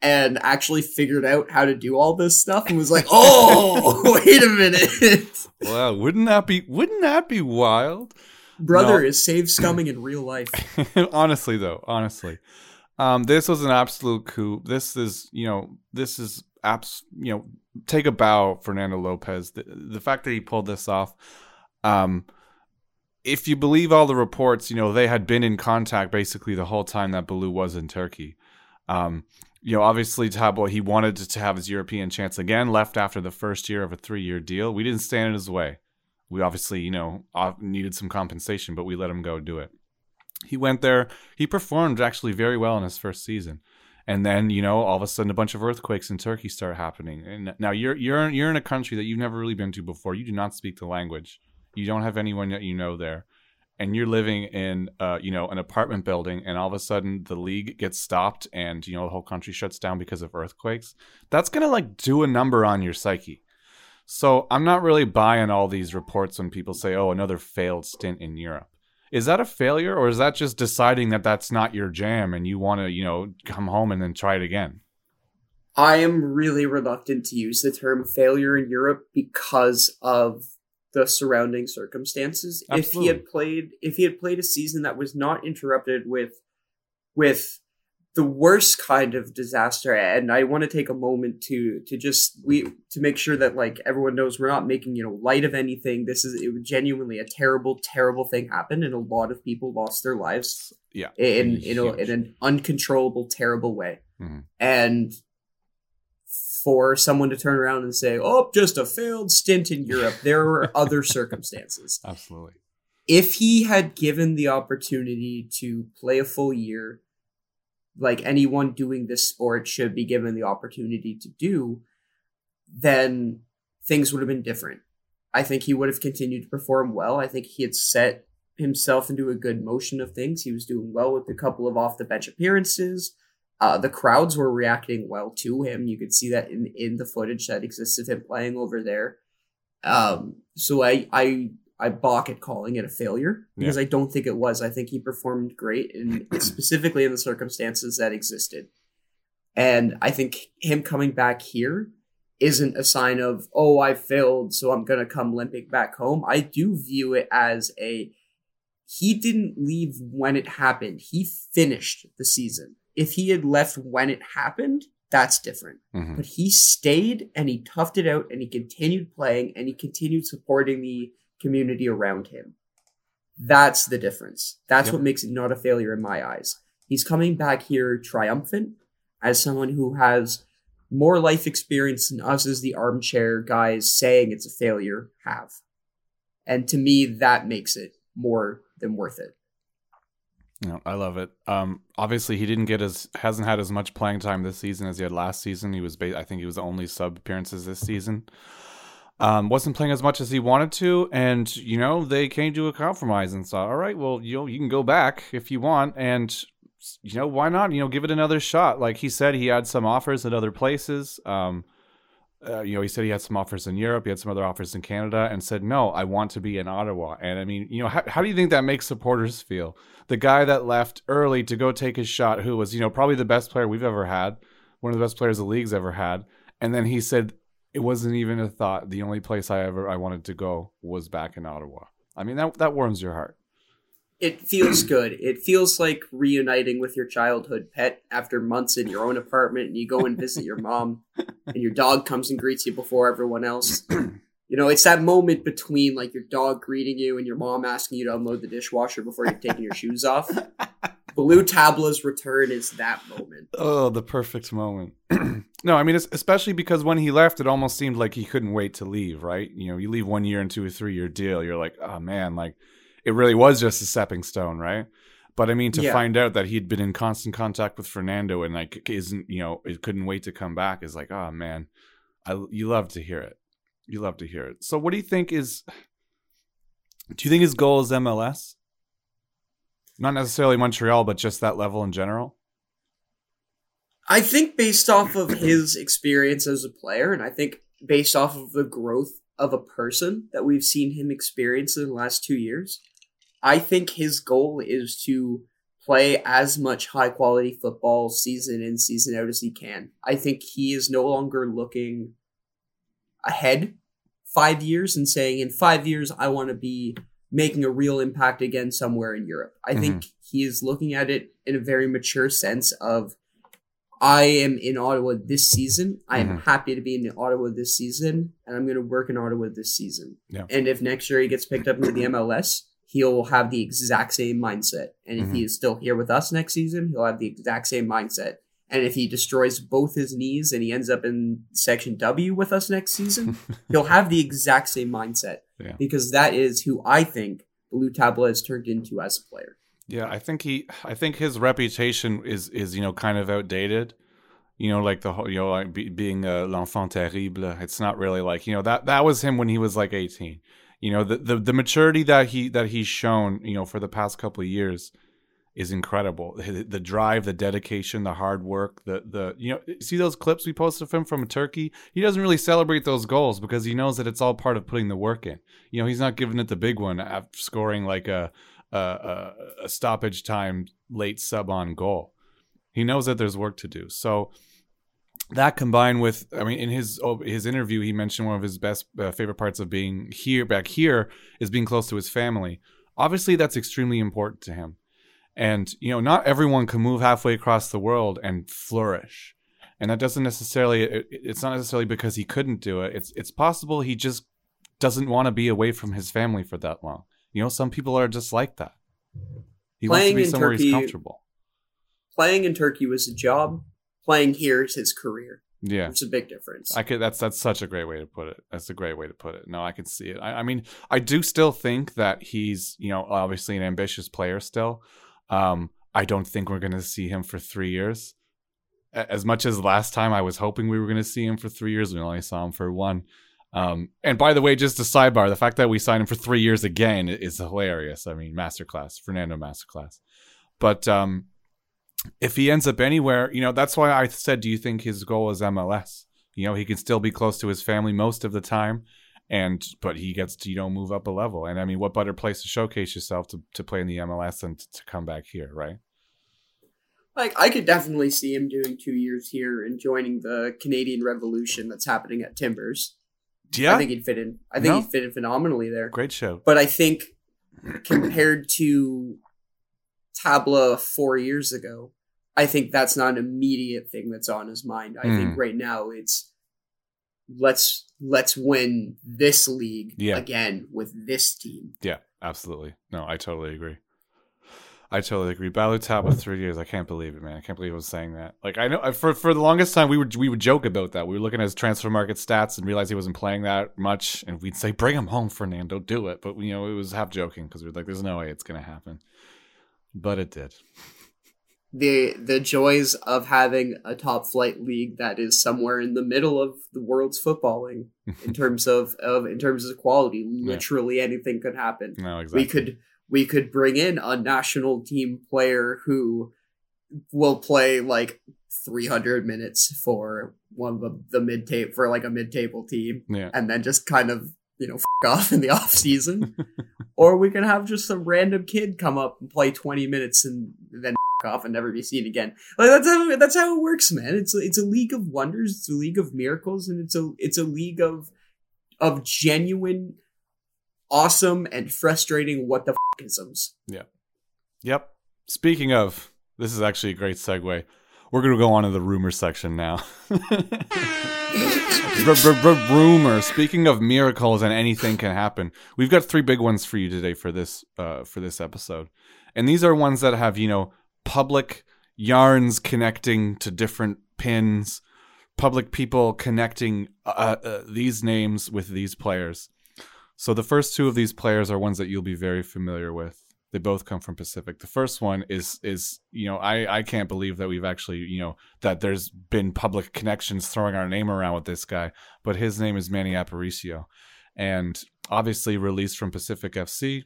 and actually figured out how to do all this stuff and was like, "Oh, wait a minute." Wow, wouldn't that be wouldn't that be wild? Brother no. is save scumming in real life. honestly though, honestly. Um, this was an absolute coup. This is, you know, this is abs, you know, take a bow, Fernando Lopez. The, the fact that he pulled this off, um, if you believe all the reports, you know they had been in contact basically the whole time that Ballou was in Turkey. Um, you know, obviously Tabo he wanted to have his European chance again. Left after the first year of a three-year deal. We didn't stand in his way. We obviously, you know, needed some compensation, but we let him go do it. He went there. He performed actually very well in his first season and then you know all of a sudden a bunch of earthquakes in Turkey start happening. And now you're you're you're in a country that you've never really been to before. You do not speak the language. You don't have anyone that you know there, and you're living in uh, you know an apartment building, and all of a sudden the league gets stopped, and you know the whole country shuts down because of earthquakes. That's gonna like do a number on your psyche. So I'm not really buying all these reports when people say, "Oh, another failed stint in Europe." Is that a failure or is that just deciding that that's not your jam and you want to you know come home and then try it again i am really reluctant to use the term failure in europe because of the surrounding circumstances Absolutely. if he had played if he had played a season that was not interrupted with with the worst kind of disaster and i want to take a moment to to just we to make sure that like everyone knows we're not making you know light of anything. This is it was genuinely a terrible terrible thing happened and a lot of people lost their lives yeah. in in, a, in an uncontrollable terrible way. Mhm. and for someone to turn around and say oh just a failed stint in europe there were other circumstances. Absolutely. If he had given the opportunity to play a full year, like anyone doing this sport should be given the opportunity to do, then things would have been different. I think he would have continued to perform well. I think he had set himself into a good motion of things. He was doing well with a couple of off the bench appearances. Uh, the crowds were reacting well to him. You could see that in, in the footage that exists of him playing over there. Um, so I, I I balk at calling it a failure because I don't think it was. I think he performed great, and specifically in the circumstances that existed. And I think him coming back here isn't a sign of oh I failed, so I'm gonna come limping back home. I do view it as a he didn't leave when it happened. He finished the season. If he had left when it happened, that's different. Mhm. But he stayed and he toughed it out and he continued playing and he continued supporting the community around him. That's the difference. That's Yep. what makes it not a failure in my eyes. He's coming back here triumphant as someone who has more life experience than us as the armchair guys saying it's a failure have. And to me, that makes it more than worth it. No, I love it. Um, obviously, he didn't get as hasn't had as much playing time this season as he had last season. He was, ba- I think, he was the only sub appearances this season. Um, wasn't playing as much as he wanted to, and you know they came to a compromise and thought, all right, well, you know, you can go back if you want, and you know why not? You know, give it another shot. Like he said, he had some offers at other places. Um, uh, you know, he said he had some offers in Europe, he had some other offers in Canada, and said, no, I want to be in Ottawa. And I mean, you know, how, how do you think that makes supporters feel? the guy that left early to go take his shot, who was, you know, probably the best player we've ever had, one of the best players the league's ever had. And then he said it wasn't even a thought. The only place I ever I wanted to go was back in Ottawa. I mean that that warms your heart. It feels good. It feels like reuniting with your childhood pet after months in your own apartment and you go and visit your mom and your dog comes and greets you before everyone else. You know, it's that moment between like your dog greeting you and your mom asking you to unload the dishwasher before you're taking your shoes off. Ballou Tabla's return is that moment. Oh, the perfect moment. no, I mean, it's, especially because when he left, it almost seemed like he couldn't wait to leave, right? You know, you leave one year into a three year deal, you're like, oh man, like it really was just a stepping stone, right? But I mean, to Yeah. find out that he'd been in constant contact with Fernando and like isn't, you know, it couldn't wait to come back is like, oh man, I you love to hear it. You love to hear it. So, what do you think is? Do you think his goal is MLS? Not necessarily Montreal, but just that level in general. I think based off of his experience as a player, and I think based off of the growth of a person that we've seen him experience in the last two years, I think his goal is to play as much high quality football season in, season out as he can. I think he is no longer looking ahead five years and saying, in five years, I want to be making a real impact again somewhere in Europe. I think he is looking at it in a very mature sense of I am in Ottawa this season. I am Mhm. happy to be in Ottawa this season, and I'm going to work in Ottawa this season. Yeah. And if next year he gets picked up into the MLS, he'll have the exact same mindset. And if he is still here with us next season, he'll have the exact same mindset. And if he destroys both his knees and he ends up in Section W with us next season, he'll have the exact same mindset Yeah. because that is who I think Ballou Tabla has turned into as a player. Yeah, I think he, I think his reputation is is you know kind of outdated. You know, like the whole, you know, like be, being a l'enfant terrible. It's not really like you know that that was him when he was like eighteen. You know, the the, the maturity that he that he's shown, you know, for the past couple of years, is incredible. The, drive, the dedication, the hard work, the the you know, see those clips we posted of him from Turkey. He doesn't really celebrate those goals because he knows that it's all part of putting the work in. You know, he's not giving it the big one after scoring like a a, a, a stoppage time late sub on goal. He knows that there's work to do. So that combined with, I mean, in his oh, his interview, he mentioned one of his best uh, favorite parts of being here back here is being close to his family. Obviously, that's extremely important to him. And you know, not everyone can move halfway across the world and flourish. And that doesn't necessarily it, it's not necessarily because he couldn't do it. It's it's possible he just doesn't want to be away from his family for that long. You know, some people are just like that. He Playing wants to be somewhere Turkey- he's comfortable. Playing in Turkey was a job. Playing here is his career. Yeah. It's a big difference. I could. That's that's such a great way to put it. That's a great way to put it. No, I can see it. I, I mean, I do still think that he's, you know, obviously an ambitious player still. Um, I don't think we're going to see him for three years. As much as last time I was hoping we were going to see him for three years, we only saw him for one. Um, and by the way, just a sidebar: the fact that we signed him for three years again is hilarious. I mean, masterclass, Fernando masterclass. But um, if he ends up anywhere, you know, that's why I said, do you think his goal is MLS? You know, he can still be close to his family most of the time, and but he gets to you know move up a level. And I mean, what better place to showcase yourself to, to play in the MLS than to, to come back here, right? like I could definitely see him doing two years here and joining the Canadian Revolution that's happening at Timbers. Yeah, I think he'd fit in. I think No. he'd fit in phenomenally there. great show. But I think compared to Tabla four years ago, I think that's not an immediate thing that's on his mind. I Hmm. think right now it's let's let's win this league Yeah. again with this team. Yeah, absolutely. No, I totally agree. I totally agree. Ballou Tab with three years. I can't believe it, man. I can't believe I was saying that. Like I know I- for for the longest time we would we would joke about that. We were looking at his transfer market stats and realized he wasn't playing that much, and we'd say, "Bring him home, Fernando. Do it." But you know, it was half joking because we were like, "There's no way it's gonna happen," but it did. The the joys of having a top flight league that is somewhere in the middle of the world's footballing in terms of, of in terms of quality. Literally anything could happen. No, exactly. we could we could bring in a national team player who will play like 300 minutes for one of the, the mid table for like a mid table team Yeah. and then just kind of you know f- off in the off season or we can have just some random kid come up and play 20 minutes and then f- off and never be seen again like that's how that's how it works man it's it's a league of wonders it's a league of miracles and it's a it's a league of of genuine awesome and frustrating what the isms Yep. Yep. Speaking of, this is actually a great segue. We're gonna go on to the rumor section now. Rumor. Speaking of miracles and anything can happen, we've got three big ones for you today for this uh, for this episode, and these are ones that have you know public yarns connecting to different pins, public people connecting uh, uh, these names with these players. So the first two of these players are ones that you'll be very familiar with. They both come from Pacific. The first one is is you know I I can't believe that we've actually you know that there's been public connections throwing our name around with this guy, but his name is Manny Aparicio, and obviously released from Pacific FC,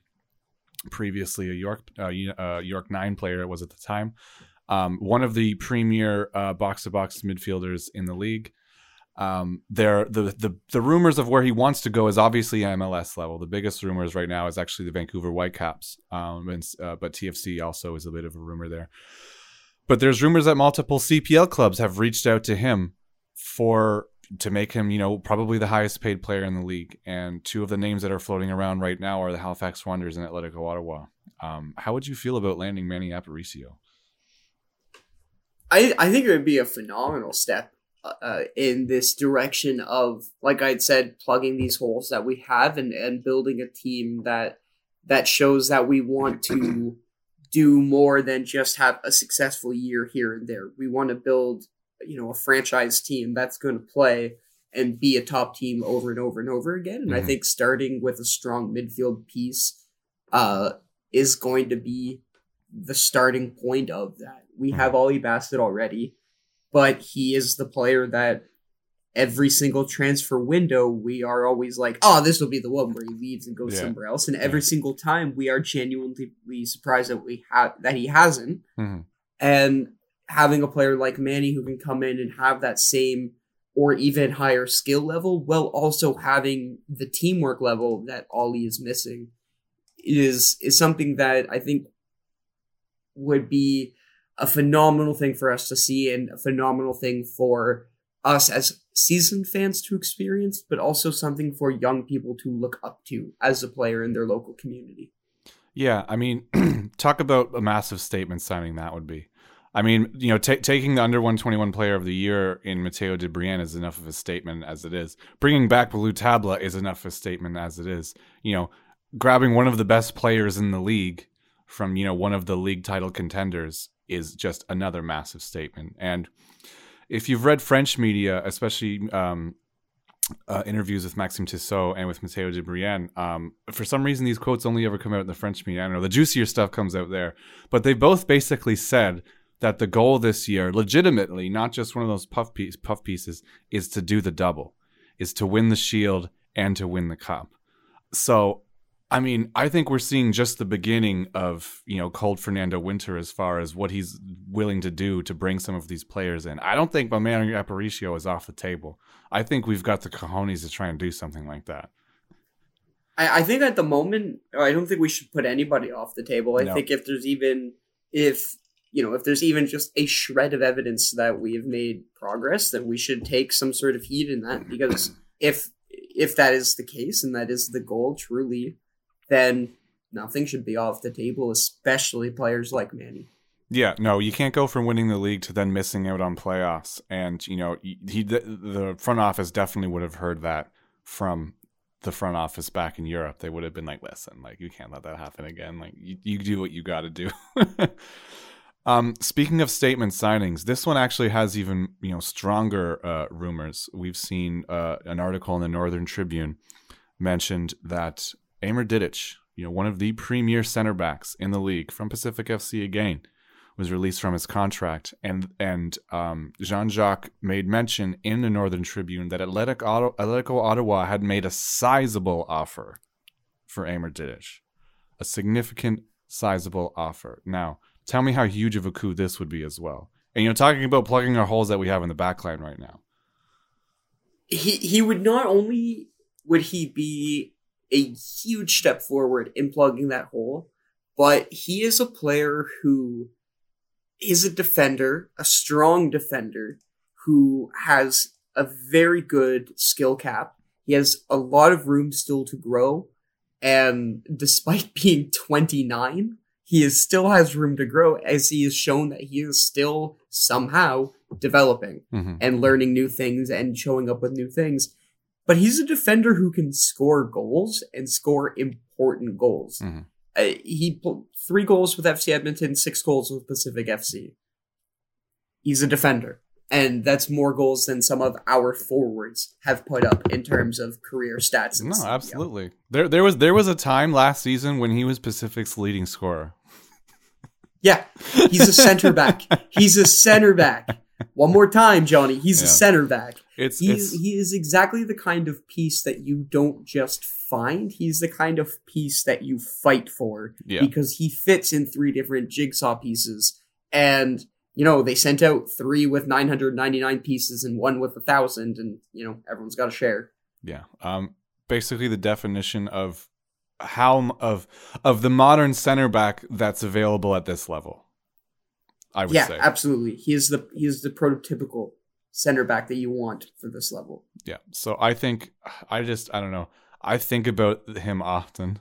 previously a York uh, uh, York Nine player it was at the time, um, one of the premier box to box midfielders in the league. Um, there, the, the the rumors of where he wants to go is obviously MLS level. The biggest rumors right now is actually the Vancouver Whitecaps, um, and, uh, but TFC also is a bit of a rumor there. But there's rumors that multiple CPL clubs have reached out to him for to make him, you know, probably the highest paid player in the league. And two of the names that are floating around right now are the Halifax Wanderers and Atletico Ottawa. Um, how would you feel about landing Manny Aparicio? I, I think it would be a phenomenal step uh, in this direction of, like I'd said, plugging these holes that we have and, and building a team that that shows that we want to do more than just have a successful year here and there. We want to build, you know, a franchise team that's going to play and be a top team over and over and over again. And I Mhm. think starting with a strong midfield piece uh, is going to be the starting point of that. We have Ollie Bassett already, but he is the player that every single transfer window we are always like, oh, this will be the one where he leaves and goes Yeah. somewhere else. And every single time we are genuinely surprised that we have that he hasn't. Mhm. And having a player like Manny who can come in and have that same or even higher skill level, while also having the teamwork level that Ollie is missing, is is something that I think would be a phenomenal thing for us to see and a phenomenal thing for us as seasoned fans to experience, but also something for young people to look up to as a player in their local community. Yeah, I mean, talk about a massive statement signing that would be. I mean, you know, t- taking the under 121 player of the year in Matteo De Brienne is enough of a statement as it is. Bringing back Ballou Tabla is enough of a statement as it is. You know, grabbing one of the best players in the league from, you know, one of the league title contenders is just another massive statement. And if you've read French media, especially um, uh, interviews with Maxime Tissot and with Matteo De Brienne. Um, for some reason, these quotes only ever come out in the French media. I don't know. The juicier stuff comes out there. But they both basically said that the goal this year, legitimately, not just one of those puff, piece, puff pieces, is to do the double, is to win the shield and to win the cup. So, I mean, I think we're seeing just the beginning of, you know, cold Fernando Winter as far as what he's willing to do to bring some of these players in. I don't think my man Aparicio is off the table. I think we've got the cojones to try and do something like that. I, I think at the moment, I don't think we should put anybody off the table. I no. think if there's even, if you know, if there's even just a shred of evidence that we have made progress, then we should take some sort of heed in that. Because if if that is the case and that is the goal truly, then nothing should be off the table, especially players like Manny. Yeah, no, you can't go from winning the league to then missing out on playoffs. And you know, he the front office definitely would have heard that from the front office back in Europe. They would have been like, "Listen, like you can't let that happen again. Like you, you do what you got to do." Um, speaking of statement signings, this one actually has even you know stronger uh, rumors. We've seen uh, an article in the Northern Tribune mentioned that Amer Didic, you know one of the premier center backs in the league from Pacific FC again, was released from his contract, and and um, Jean Jacques made mention in the Northern Tribune that Atletico, Atletico Ottawa had made a sizable offer for Amer Didic, a significant sizable offer. Now Tell me how huge of a coup this would be as well. And you know, talking about plugging our holes that we have in the backline right now. He he would not only would he be a huge step forward in plugging that hole, but he is a player who is a defender, a strong defender, who has a very good skill cap. He has a lot of room still to grow. And despite being 29, he is, still has room to grow as he has shown that he is still somehow developing mm-hmm. and learning new things and showing up with new things. But he's a defender who can score goals and score important goals. Mm-hmm. Uh, he put three goals with FC Edmonton, six goals with Pacific FC. He's a defender and that's more goals than some of our forwards have put up in terms of career stats. no, absolutely. There, there was there was a time last season when he was Pacific's leading scorer. Yeah, he's a center back. he's a center back. One more time, Johnny. He's yeah. a center back. It's, he's, it's, he is exactly the kind of piece that you don't just find. He's the kind of piece that you fight for yeah. because he fits in three different jigsaw pieces. And you know they sent out three with 999 pieces and one with a thousand, and you know everyone's got to share. Yeah. Um. Basically, the definition of how of of the modern center back that's available at this level. I would yeah, say. absolutely. He is the he is the prototypical center back that you want for this level. Yeah. So I think I just I don't know. I think about him often.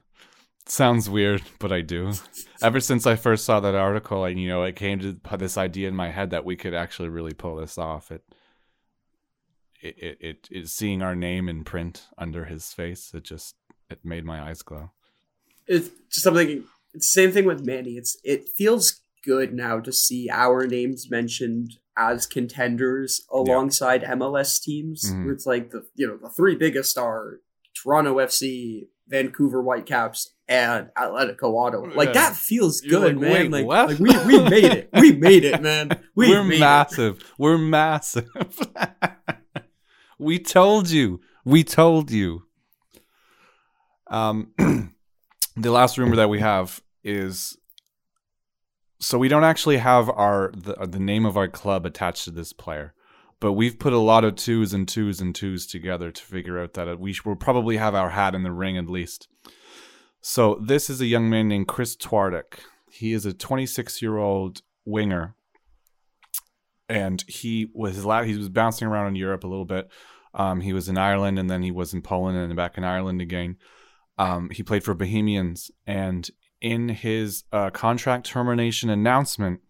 sounds weird, but I do. Ever since I first saw that article, and you know, it came to this idea in my head that we could actually really pull this off. It it it, it, it seeing our name in print under his face. It just it made my eyes glow. It's just something. It's the same thing with Manny. It's it feels good now to see our names mentioned as contenders alongside yeah. MLS teams. Mm-hmm. Where it's like the you know the three biggest are Toronto FC, Vancouver Whitecaps, and Atletico Ottawa. Like that feels good, like, man. Like, like, we we made it. We made it, man. We We're massive. It. We're massive. we told you. We told you. Um, the last rumor that we have is so we don't actually have our the, the name of our club attached to this player but we've put a lot of twos and twos and twos together to figure out that we will probably have our hat in the ring at least. So this is a young man named chris twardek. He is a 26 year old winger. And he was he was bouncing around in europe a little bit. Um, he was in ireland and then he was in poland and back in ireland again um, he played for Bohemians, and in his uh, contract termination announcement,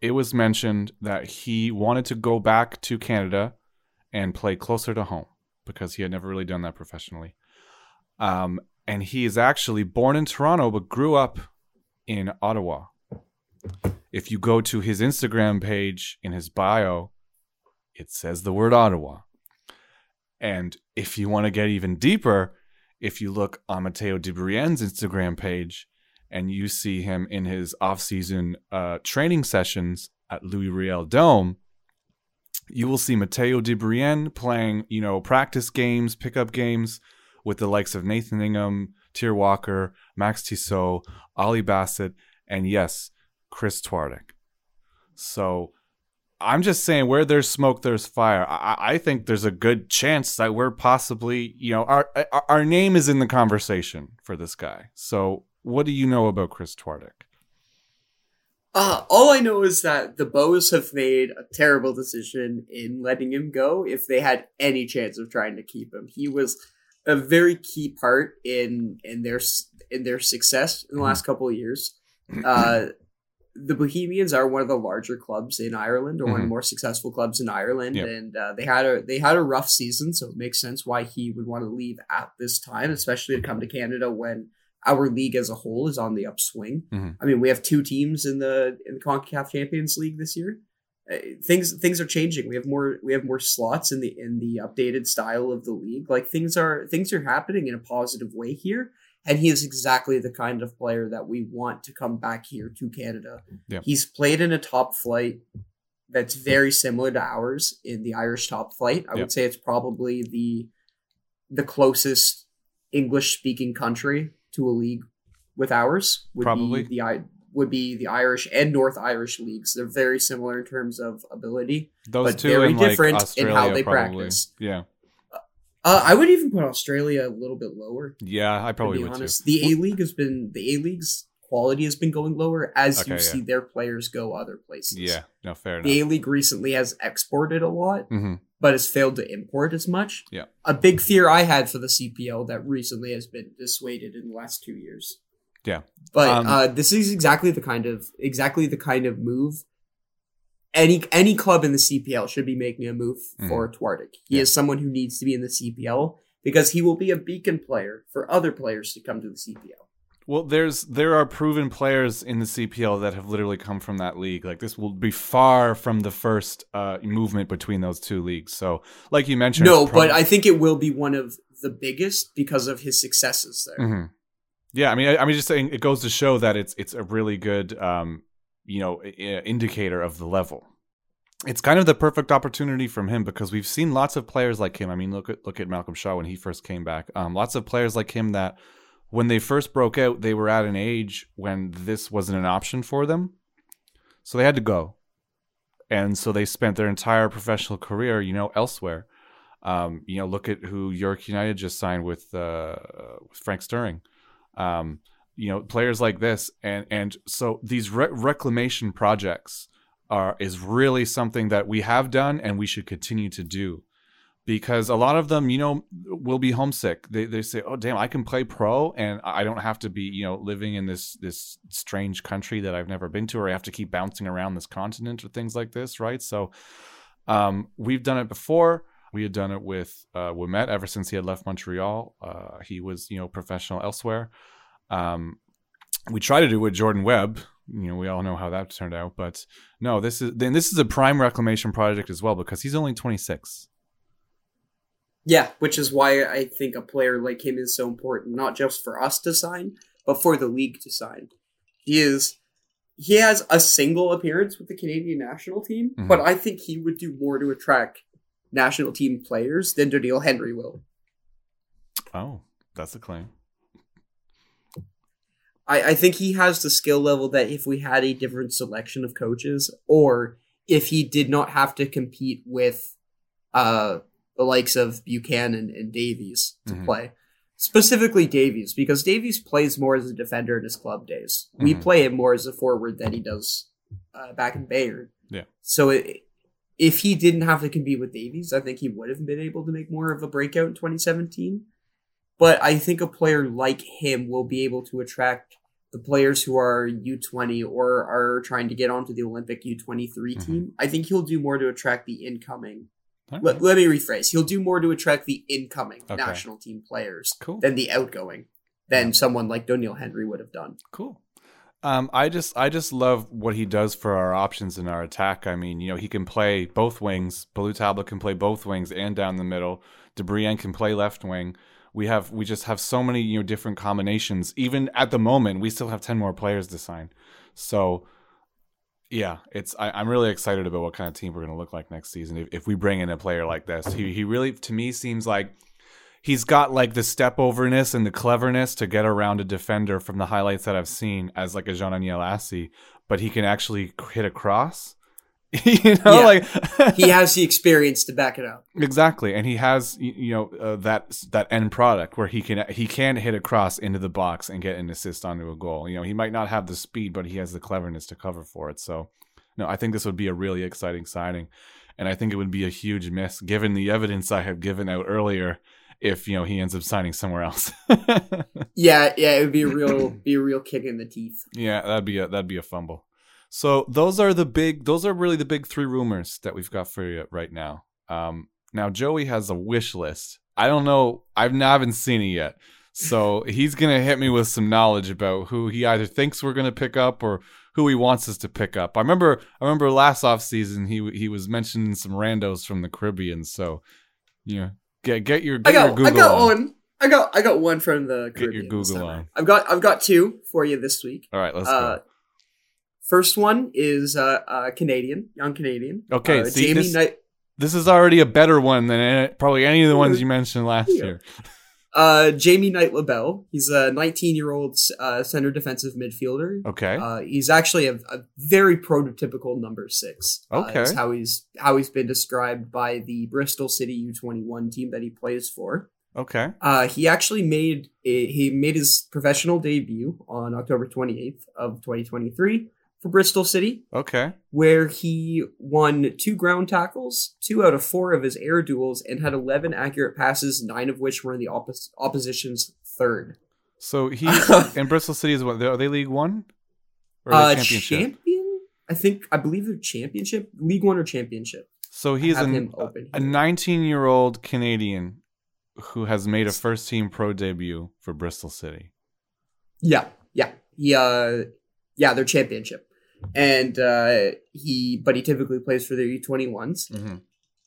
it was mentioned that he wanted to go back to Canada and play closer to home because he had never really done that professionally. Um, and he is actually born in Toronto but grew up in Ottawa. If you go to his Instagram page in his bio, it says the word Ottawa. And if you want to get even deeper, if you look on Matteo de Brienne's Instagram page and you see him in his off-season uh, training sessions at Louis Riel Dome, you will see Matteo DeBrien playing, you know, practice games, pickup games with the likes of Nathan Ingham, Tyr Walker, Max Tissot, Ollie Bassett, and yes, Chris Twardek. So I'm just saying, where there's smoke, there's fire. I, I think there's a good chance that we're possibly, you know, our, our our name is in the conversation for this guy. So, what do you know about Chris Twardek? Uh, all I know is that the Bohs have made a terrible decision in letting him go. If they had any chance of trying to keep him, he was a very key part in in their in their success in the last couple of years. Uh, the Bohemians are one of the larger clubs in Ireland, or one of the Mhm. more successful clubs in Ireland, Yep. and uh, they had a they had a rough season, so it makes sense why he would want to leave at this time, especially to come to Canada when our league as a whole is on the upswing. Mhm. I mean, we have two teams in the in the Concacaf Champions League this year. Uh, things things are changing. We have more we have more slots in the in the updated style of the league. Like things are things are happening in a positive way here. And he is exactly the kind of player that we want to come back here to Canada. Yep. He's played in a top flight that's very similar to ours in the Irish top flight. I Yep. would say it's probably the the closest English speaking country to a league with ours would Probably. be the I would be the Irish and North Irish leagues. They're very similar in terms of ability. Those But very and like different in how they probably. practice. Yeah, Uh, I would even put Australia a little bit lower. yeah, I probably to be would honest, too. the A League has been the A League's quality has been going lower as Okay, you yeah. see their players go other places. Yeah, no, fair enough. the A League recently has exported a lot, hmm but has failed to import as much. Yeah. a big fear I had for the CPL that recently has been dissuaded in the last two years. Yeah. but Um, uh, this is exactly the kind of exactly the kind of move. Any any club in the CPL should be making a move for Twardek. He Mm-hmm. Yeah. is someone who needs to be in the CPL because he will be a beacon player for other players to come to the CPL. Well, there's there are proven players in the CPL that have literally come from that league. Like this will be far from the first uh, movement between those two leagues. So, like you mentioned, No, it's prob- but I think it will be one of the biggest because of his successes there. Mhm. Yeah, I mean, I, I mean, just saying, it goes to show that it's it's a really good, um, you know, indicator of the level. It's kind of the perfect opportunity from him because we've seen lots of players like him. I mean, look at look at Malcolm Shaw when he first came back. Um, lots of players like him that when they first broke out, they were at an age when this wasn't an option for them, so they had to go, and so they spent their entire professional career, you know, elsewhere. Um, you know, look at who York United just signed with uh, Frank Sterling. um, you know players like this and and so these re- reclamation projects are is really something that we have done and we should continue to do because a lot of them you know will be homesick they, they say oh damn i can play pro and i don't have to be you know living in this this strange country that i've never been to or i have to keep bouncing around this continent or things like this right so um, we've done it before we had done it with uh, Wimet ever since he had left Montreal. Uh, he was, you know, professional elsewhere. Um, we tried to do it with Jordan Webb. You know, we all know how that turned out. But no, this is then this is a prime reclamation project as well because he's only 26. Yeah, which is why I think a player like him is so important, not just for us to sign, but for the league to sign. He is he has a single appearance with the Canadian national team, Mhm. but I think he would do more to attract national team players than Doneil Henry will. Oh, that's a claim. I, I think he has the skill level that if we had a different selection of coaches, or if he did not have to compete with uh, the likes of Buchanan and Davies to Mhm. play, specifically Davies, because Davies plays more as a defender in his club days. We Mhm. play him more as a forward than he does uh, back in Bayern. Yeah. So it, if he didn't have to compete with Davies, I think he would have been able to make more of a breakout in 2017. But I think a player like him will be able to attract the players who are U20 or are trying to get onto the Olympic U23 Mhm. team. I think he'll do more to attract the incoming. Alright. Let, let me rephrase. He'll do more to attract the incoming Okay. national team players Cool. than the outgoing than Yeah. someone like Doneil Henry would have done. Cool. Um, I just I just love what he does for our options in our attack. I mean, you know, he can play both wings. Ballou Tabla can play both wings and down the middle. de Brienne can play left wing. We have we just have so many you know different combinations. Even at the moment, we still have ten more players to sign. So, yeah, it's I, I'm really excited about what kind of team we're going to look like next season if, if we bring in a player like this. He he really to me seems like he's got like the step overness and the cleverness to get around a defender from the highlights that I've seen as like a Jean Lassie, but he can actually hit a cross. you know, Yeah. like He has the experience to back it up. exactly, and he has you know uh, that that end product where he can he can hit a cross into the box and get an assist onto a goal. You know, he might not have the speed, but he has the cleverness to cover for it. So, no, I think this would be a really exciting signing, and I think it would be a huge miss given the evidence I have given out earlier. If you know he ends up signing somewhere else, Yeah, yeah, it would be a real be a real kick in the teeth. yeah, that'd be a that'd be a fumble. So those are the big those are really the big three rumors that we've got for you right now. Um, now Joey has a wish list. I don't know. I've not haven't seen it yet. So he's gonna hit me with some knowledge about who he either thinks we're gonna pick up or who he wants us to pick up. I remember I remember last off season he he was mentioning some randos from the Caribbean. So you know, get get your get I your got Google I got on. one. I got I got one from the Caribbean. Get your Google on. I've got I've got two for you this week. All right, let's Uh, go. First one is uh, uh Canadian, young Canadian. Okay, uh, see, Jamie this- Knight. This is already a better one than any, probably any of the ones you mentioned last Yeah. year. Uh, Jamie Knight-Lebel. He's a 19 year old uh, center defensive midfielder. Okay. Uh, he's actually a, a very prototypical number six. Uh, Okay. is how he's how he's been described by the Bristol City U21 team that he plays for. okay. Uh, he actually made a, he made his professional debut on October 28th of 2023 for Bristol City, Okay. where he won two ground tackles, two out of four of his air duels, and had 11 accurate passes, nine of which were in the oppos- opposition's third. So he in Bristol City is what? Are they League One or Uh, Championship? champion? I think I believe they're championship, League One or championship. so he's an, a 19 year old Canadian who has made a first team pro debut for Bristol City. Yeah, yeah, he uh, yeah, they're championship, and uh, he but he typically plays for their U21s. Mm-hmm.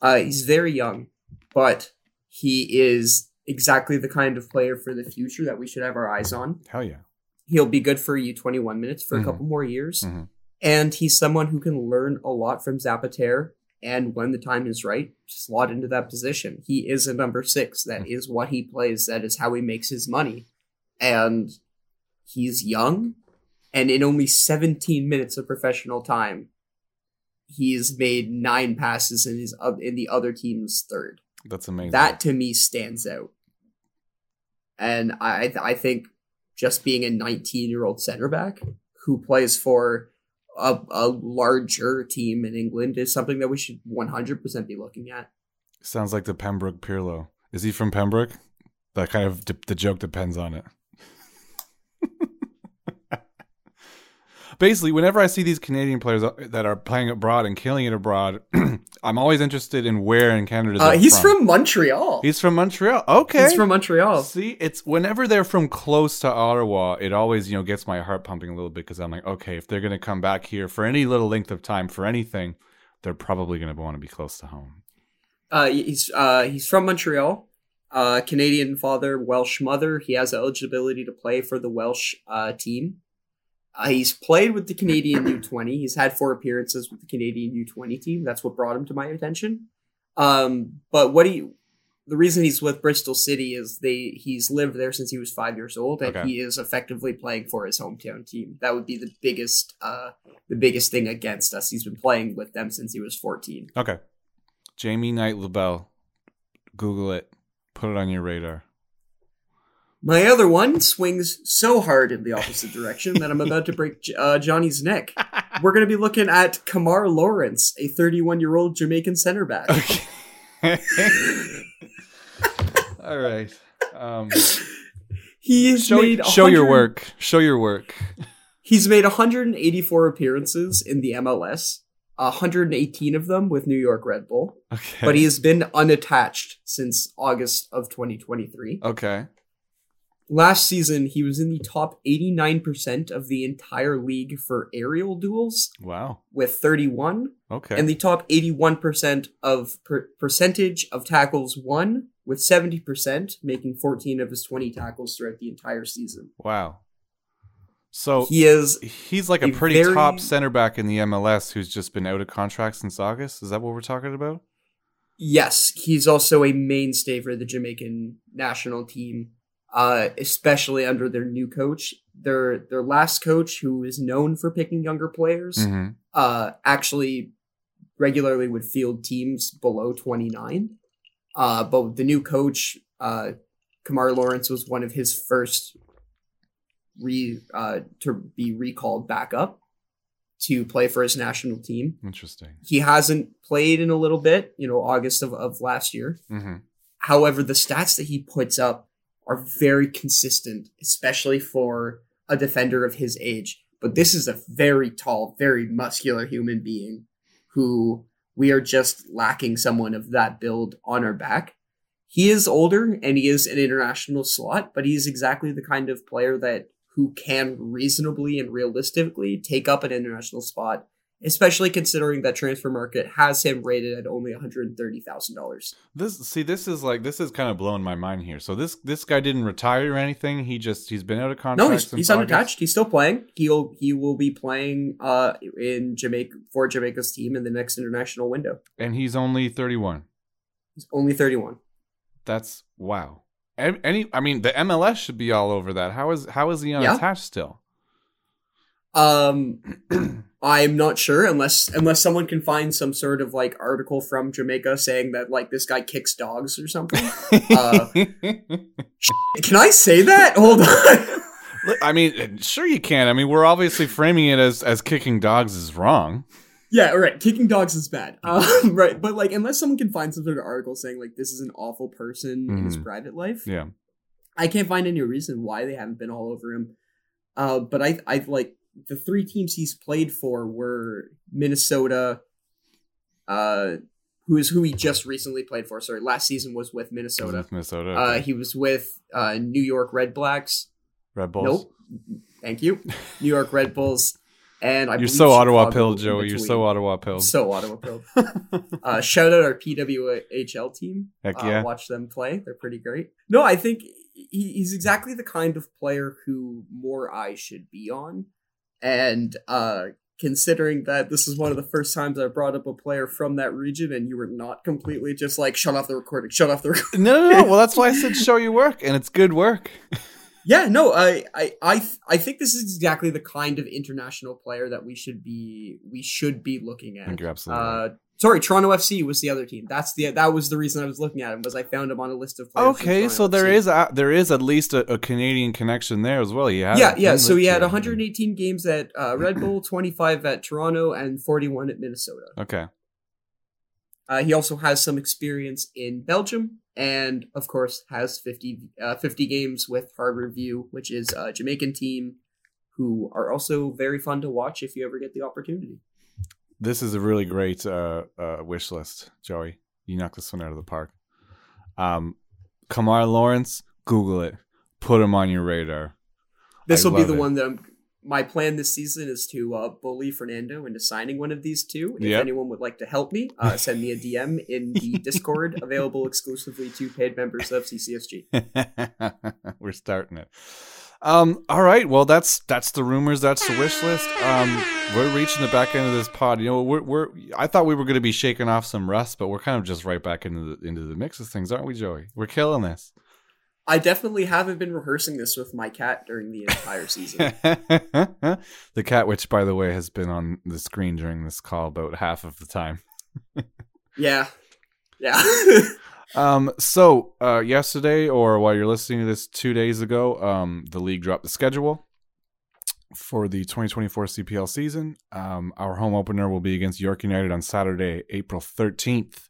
Uh, he's very young, but he is exactly the kind of player for the future that we should have our eyes on. Hell yeah. He'll be good for U21 minutes for Mhm. a couple more years. Mhm. And he's someone who can learn a lot from Zapater. And when the time is right, slot into that position. He is a number six. That is what he plays. That is how he makes his money. And he's young. And in only 17 minutes of professional time, he's made nine passes in his in the other team's third. That's amazing. That to me stands out. And I I think just being a 19 year old center back who plays for a, a larger team in England is something that we should 100% be looking at. sounds like the Pembroke Pirlo. Is he from Pembroke? That kind of the joke depends on it. Basically, whenever I see these Canadian players that are playing abroad and killing it abroad, I'm always interested in where in Canada Uh, he's from, Montreal. He's from Montreal. Okay. He's from Montreal. See, it's whenever they're from close to Ottawa, it always you know gets my heart pumping a little bit because I'm like, okay, if they're gonna come back here for any little length of time for anything, they're probably gonna want to be close to home. Uh, he's uh, he's from Montreal. Uh, Canadian father, Welsh mother. He has eligibility to play for the Welsh uh, team. Uh, he's played with the Canadian U20. He's had four appearances with the Canadian U20 team. That's what brought him to my attention. Um, but what he, the reason he's with Bristol City is they he's lived there since he was five years old, and Okay. he is effectively playing for his hometown team. That would be the biggest, uh, the biggest thing against us. He's been playing with them since he was fourteen. Okay, Jamie Knight-Lebel, Google it, put it on your radar. My other one swings so hard in the opposite direction that I'm about to break uh, Johnny's neck. We're going to be looking at Kemar Lawrence, a 31 year old Jamaican center back. Okay. All right. Um, he has show, made show your work. Show your work. He's made 184 appearances in the MLS, 118 of them with New York Red Bull, Okay. but he has been unattached since August of 2023. okay. Last season, he was in the top 89% of the entire league for aerial duels Wow. with 31, Okay. and the top 81% of per- percentage of tackles won with 70%, making 14 of his 20 tackles throughout the entire season. wow. So He is he's like a a pretty very- top center back in the MLS who's just been out of contract since August. Is that what we're talking about? Yes, he's also a mainstay for the Jamaican national team, uh, especially under their new coach. Their their last coach, who is known for picking younger players, Mm-hmm. uh, actually regularly would field teams below 29. Uh, but the new coach, uh, Kemar Lawrence, was one of his first re uh, to be recalled back up to play for his national team. Interesting. He hasn't played in a little bit, you know, August of, of last year. Mm-hmm. However, the stats that he puts up are very consistent, especially for a defender of his age. But this is a very tall, very muscular human being who we are just lacking someone of that build on our back. He is older and he is an international slot, but he's exactly the kind of player that who can reasonably and realistically take up an international spot, especially considering that transfer market has him rated at only $130,000. This see, this is like this is kind of blowing my mind here. So this this guy didn't retire or anything. He just he's been out of contract. No, he's, he's unattached. He's still playing. He'll he will be playing uh in Jamaica for Jamaica's team in the next international window. and he's only thirty one. He's only 31. That's wow. Any, I mean, the MLS should be all over that. How is how is he unattached still? Um I'm not sure unless unless someone can find some sort of like article from Jamaica saying that like this guy kicks dogs or something. Uh, Can I say that? Hold on. I mean, sure you can. I mean, we're obviously framing it as as kicking dogs is wrong. yeah, all right. Kicking dogs is bad. Um, right, but like unless someone can find some sort of article saying like this is an awful person in his Mhm. private life, Yeah. I can't find any reason why they haven't been all over him. Uh, but I, I like the three teams he's played for were Minnesota, uh, who is who he just recently played for. Sorry, last season was with Minnesota. With Minnesota. Uh, he was with uh, New York Red Blacks. Red Bulls. Nope, thank you, New York Red Bulls. And I You're so Ottawa in Joey. You're so Ottawa pilled. so Ottawa pilled. Uh, shout out our PWHL team. Heck Uh, yeah. watch them play. They're pretty great. No, I think he, he's exactly the kind of player who more eyes should be on. And uh, considering that this is one of the first times I brought up a player from that region, and you were not completely just like shut off the recording, shut off the recording. No, no, no. Well, that's why I said show your work, and it's good work. yeah, no, I, I, I, th- I think this is exactly the kind of international player that we should be, we should be looking I at. think you're absolutely right. Sorry, Toronto FC was the other team. That's the that was the reason I was looking at him was I found him on a list of players. Okay, so there FC. is a, there is at least a, a Canadian connection there as well. Yeah, yeah, yeah. So he had 118 games at uh, Red Bull, 25 at Toronto, and 41 at Minnesota. Okay, Uh, he also has some experience in Belgium, and of course has 50 uh, 50 games with Harbour View, which is a Jamaican team who are also very fun to watch if you ever get the opportunity. This is a really great uh, uh, wish list, Joey. You knocked this one out of the park. Um, Kemar Lawrence, Google it. Put him on your radar. This I will be the it. one that I'm. My plan this season is to uh, bully Fernando into signing one of these two. If Yep. anyone would like to help me, uh, send me a DM in the Discord, available exclusively to paid members of CCSG. We're starting it. Um, all right. Well, that's that's the rumors. That's the wish list. Um, we're reaching the back end of this pod. You know, we're we're. I thought we were going to be shaking off some rust, but we're kind of just right back into the into the mix of things, aren't we, Joey? We're killing this. I definitely haven't been rehearsing this with my cat during the entire season. the cat, which by the way has been on the screen during this call about half of the time. yeah, yeah. Um, so uh, yesterday, or while you're listening to this, two days ago, um, the league dropped the schedule for the 2024 CPL season. Um, our home opener will be against York United on Saturday, April 13th,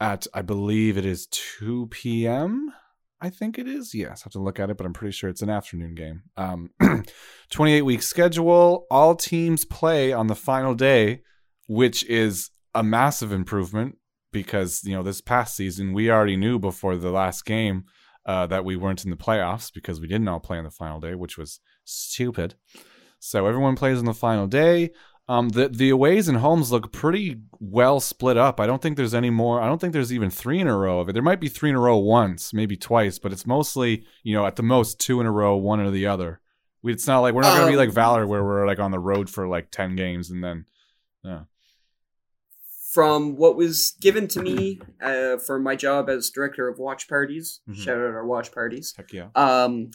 at I believe it is 2 p.m. I think it is. Yes, I have to look at it, but I'm pretty sure it's an afternoon game. Um, 28 week schedule. All teams play on the final day, which is a massive improvement because you know this past season we already knew before the last game uh, that we weren't in the playoffs because we didn't all play on the final day, which was stupid. So everyone plays on the final day. Um, the the aways and homes look pretty well split up. I don't think there's any more. I don't think there's even three in a row of it. There might be three in a row once, maybe twice, but it's mostly you know at the most two in a row, one or the other. We, it's not like we're not gonna be like um, Valor where we're like on the road for like ten games and then yeah. From what was given to me uh, for my job as director of watch parties, mm-hmm. shout out our watch parties. Heck yeah. Um,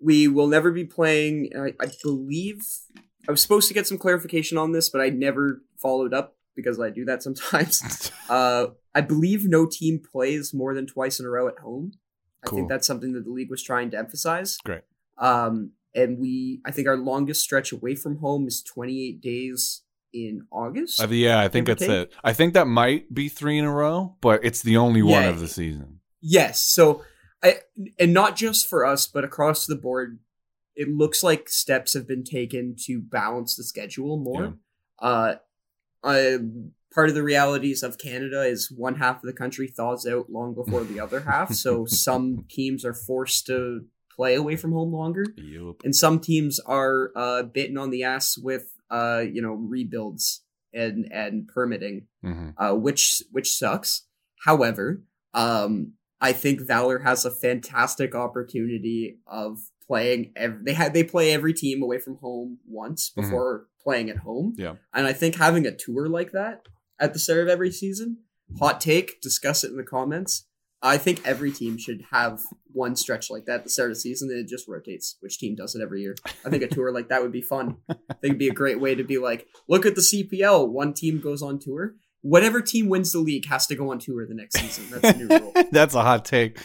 we will never be playing. I, I believe I was supposed to get some clarification on this, but I never followed up because I do that sometimes. uh, I believe no team plays more than twice in a row at home. Cool. I think that's something that the league was trying to emphasize. Great. Um, and we, I think our longest stretch away from home is 28 days in August. Uh, yeah, I think that's it. I think that might be three in a row, but it's the only yeah. one of the season. Yes. So, I, and not just for us, but across the board, it looks like steps have been taken to balance the schedule more. Yeah. Uh, uh, part of the realities of Canada is one half of the country thaws out long before the other half, so some teams are forced to play away from home longer, yep. and some teams are uh, bitten on the ass with uh, you know rebuilds and and permitting, mm-hmm. uh, which which sucks. However, um, I think Valor has a fantastic opportunity of playing every, they had they play every team away from home once mm-hmm. before mm-hmm. playing at home. Yeah. And I think having a tour like that at the start of every season, hot take, discuss it in the comments. I think every team should have one stretch like that at the start of the season, and it just rotates. Which team does it every year? I think a tour like that would be fun. I think it'd be a great way to be like, look at the CPL. One team goes on tour. Whatever team wins the league has to go on tour the next season. That's a new rule. That's a hot take.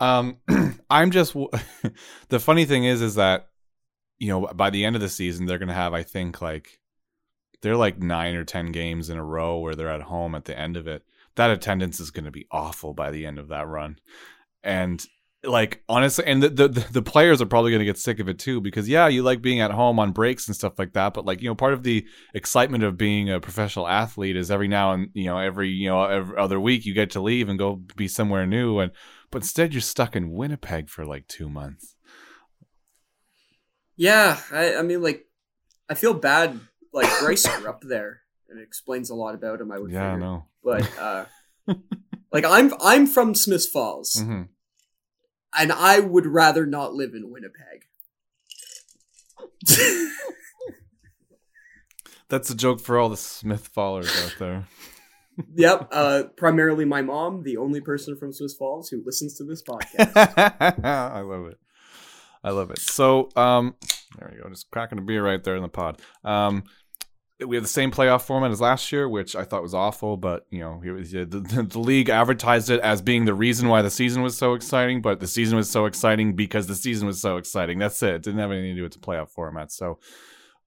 Um, I'm just the funny thing is, is that you know by the end of the season they're gonna have I think like they're like nine or ten games in a row where they're at home at the end of it. That attendance is gonna be awful by the end of that run, and like honestly and the, the the players are probably going to get sick of it too because yeah you like being at home on breaks and stuff like that but like you know part of the excitement of being a professional athlete is every now and you know every you know every other week you get to leave and go be somewhere new and but instead you're stuck in Winnipeg for like two months. Yeah, I, I mean, like, I feel bad. Like Bryce grew up there, it explains a lot about him. I would. Yeah, figure. I know. But uh, like, I'm I'm from Smith Falls, mm-hmm. and I would rather not live in Winnipeg. That's a joke for all the Smith Fallers out there yep. Uh, primarily my mom, the only person from Smiths Falls who listens to this podcast. I love it. I love it. So, um, there we go. Just cracking a beer right there in the pod. Um, we have the same playoff format as last year, which I thought was awful. But you know, the, the, the, league advertised it as being the reason why the season was so exciting. But the season was so exciting because the season was so exciting. That's it. it didn't have anything to do with the playoff format. So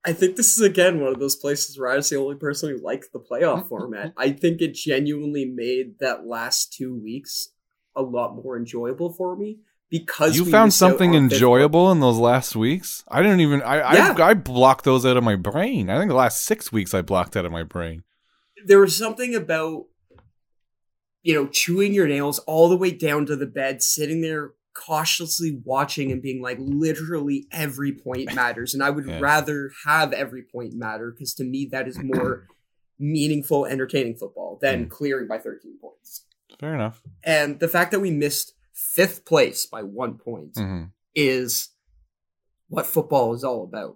I think this is again one of those places where I was the only person who liked the playoff mm-hmm. format. I think it genuinely made that last two weeks a lot more enjoyable for me because you found something enjoyable in those last weeks. I didn't even I, yeah. I I blocked those out of my brain. I think the last six weeks I blocked out of my brain. There was something about you know chewing your nails all the way down to the bed, sitting there cautiously watching and being like literally every point matters and i would yeah. rather have every point matter because to me that is more meaningful entertaining football than mm. clearing by 13 points fair enough and the fact that we missed fifth place by one point mm-hmm. is what football is all about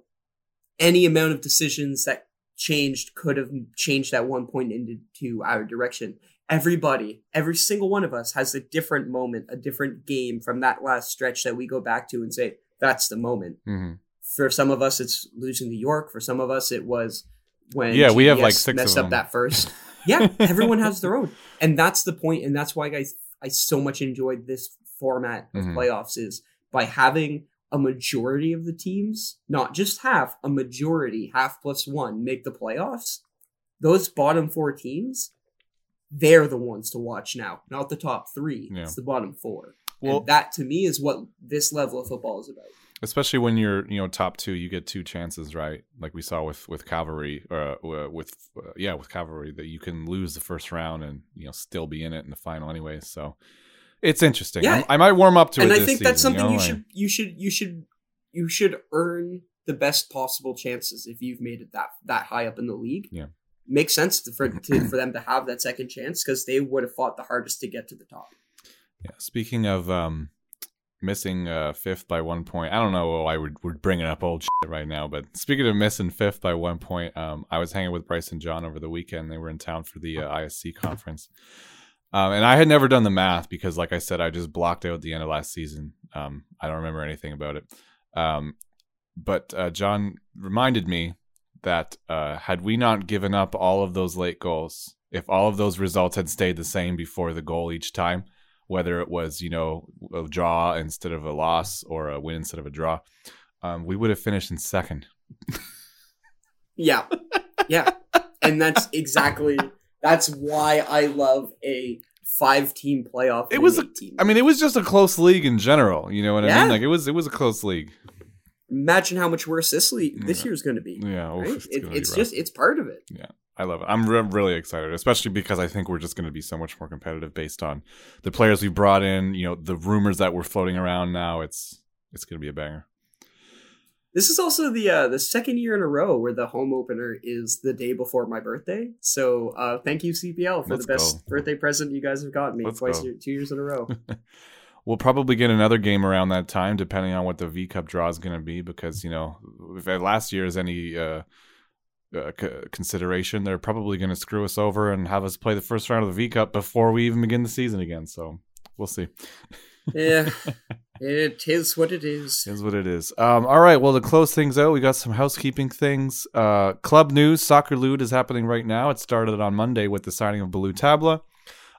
any amount of decisions that changed could have changed that one point into our direction everybody, every single one of us has a different moment, a different game from that last stretch that we go back to and say, that's the moment. Mm-hmm. For some of us, it's losing to York. For some of us, it was when yeah, we have like six messed up that first. yeah, everyone has their own, and that's the point, and that's why I I so much enjoyed this format of mm-hmm. playoffs is by having a majority of the teams, not just half, a majority, half plus one, make the playoffs. Those bottom four teams they're the ones to watch now, not the top three. Yeah. It's the bottom four. Well, and that to me is what this level of football is about. Especially when you're, you know, top two, you get two chances, right? Like we saw with with cavalry, uh, with uh, yeah, with cavalry, that you can lose the first round and you know still be in it in the final, anyway So it's interesting. Yeah. i might warm up to and it. And I think season, that's something you, know? you should you should you should you should earn the best possible chances if you've made it that that high up in the league. Yeah, makes sense to, for to, for them to have that second chance because they would have fought the hardest to get to the top. Yeah. Speaking of um, missing uh, fifth by one point, I don't know why we're, we're bringing up old shit right now, but speaking of missing fifth by one point, um, I was hanging with Bryce and John over the weekend. They were in town for the uh, ISC conference. Um, and I had never done the math because, like I said, I just blocked out the end of last season. Um, I don't remember anything about it. Um, but uh, John reminded me that uh, had we not given up all of those late goals, if all of those results had stayed the same before the goal each time, whether it was you know a draw instead of a loss or a win instead of a draw, um, we would have finished in second. yeah, yeah, and that's exactly that's why I love a five team playoff. It was a, team. I mean, it was just a close league in general. You know what yeah. I mean? Like it was, it was a close league imagine how much worse this league this yeah. year's going to be. Yeah, right? it's, it, it's just it's part of it. Yeah. I love it. I'm re- really excited, especially because I think we're just going to be so much more competitive based on the players we brought in. You know, the rumors that we're floating around now. It's it's going to be a banger. This is also the uh, the second year in a row where the home opener is the day before my birthday. So uh, thank you CPL for Let's the best go. birthday present you guys have gotten me Let's twice, year, two years in a row. we'll probably get another game around that time, depending on what the V Cup draw is going to be. Because you know, if last year is any uh, uh, c- consideration, they're probably going to screw us over and have us play the first round of the V Cup before we even begin the season again. So we'll see. yeah, it is what it is. Is what it is. Um, all right. Well, to close things out, we got some housekeeping things. Uh, club news: Soccer Lude is happening right now. It started on Monday with the signing of Ballou Tabla.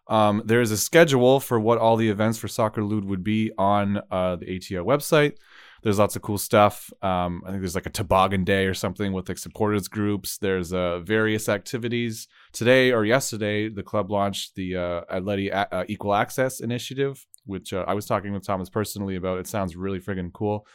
Um, there is a schedule for what all the events for Soccer Lude would be on uh, the ATO website. There's lots of cool stuff. Um, I think there's like a toboggan day or something with like supporters groups. There's uh, various activities. Today or yesterday, the club launched the uh, Atleti a- uh, Equal Access Initiative, which uh, I was talking with Thomas personally about. It sounds really friggin' cool.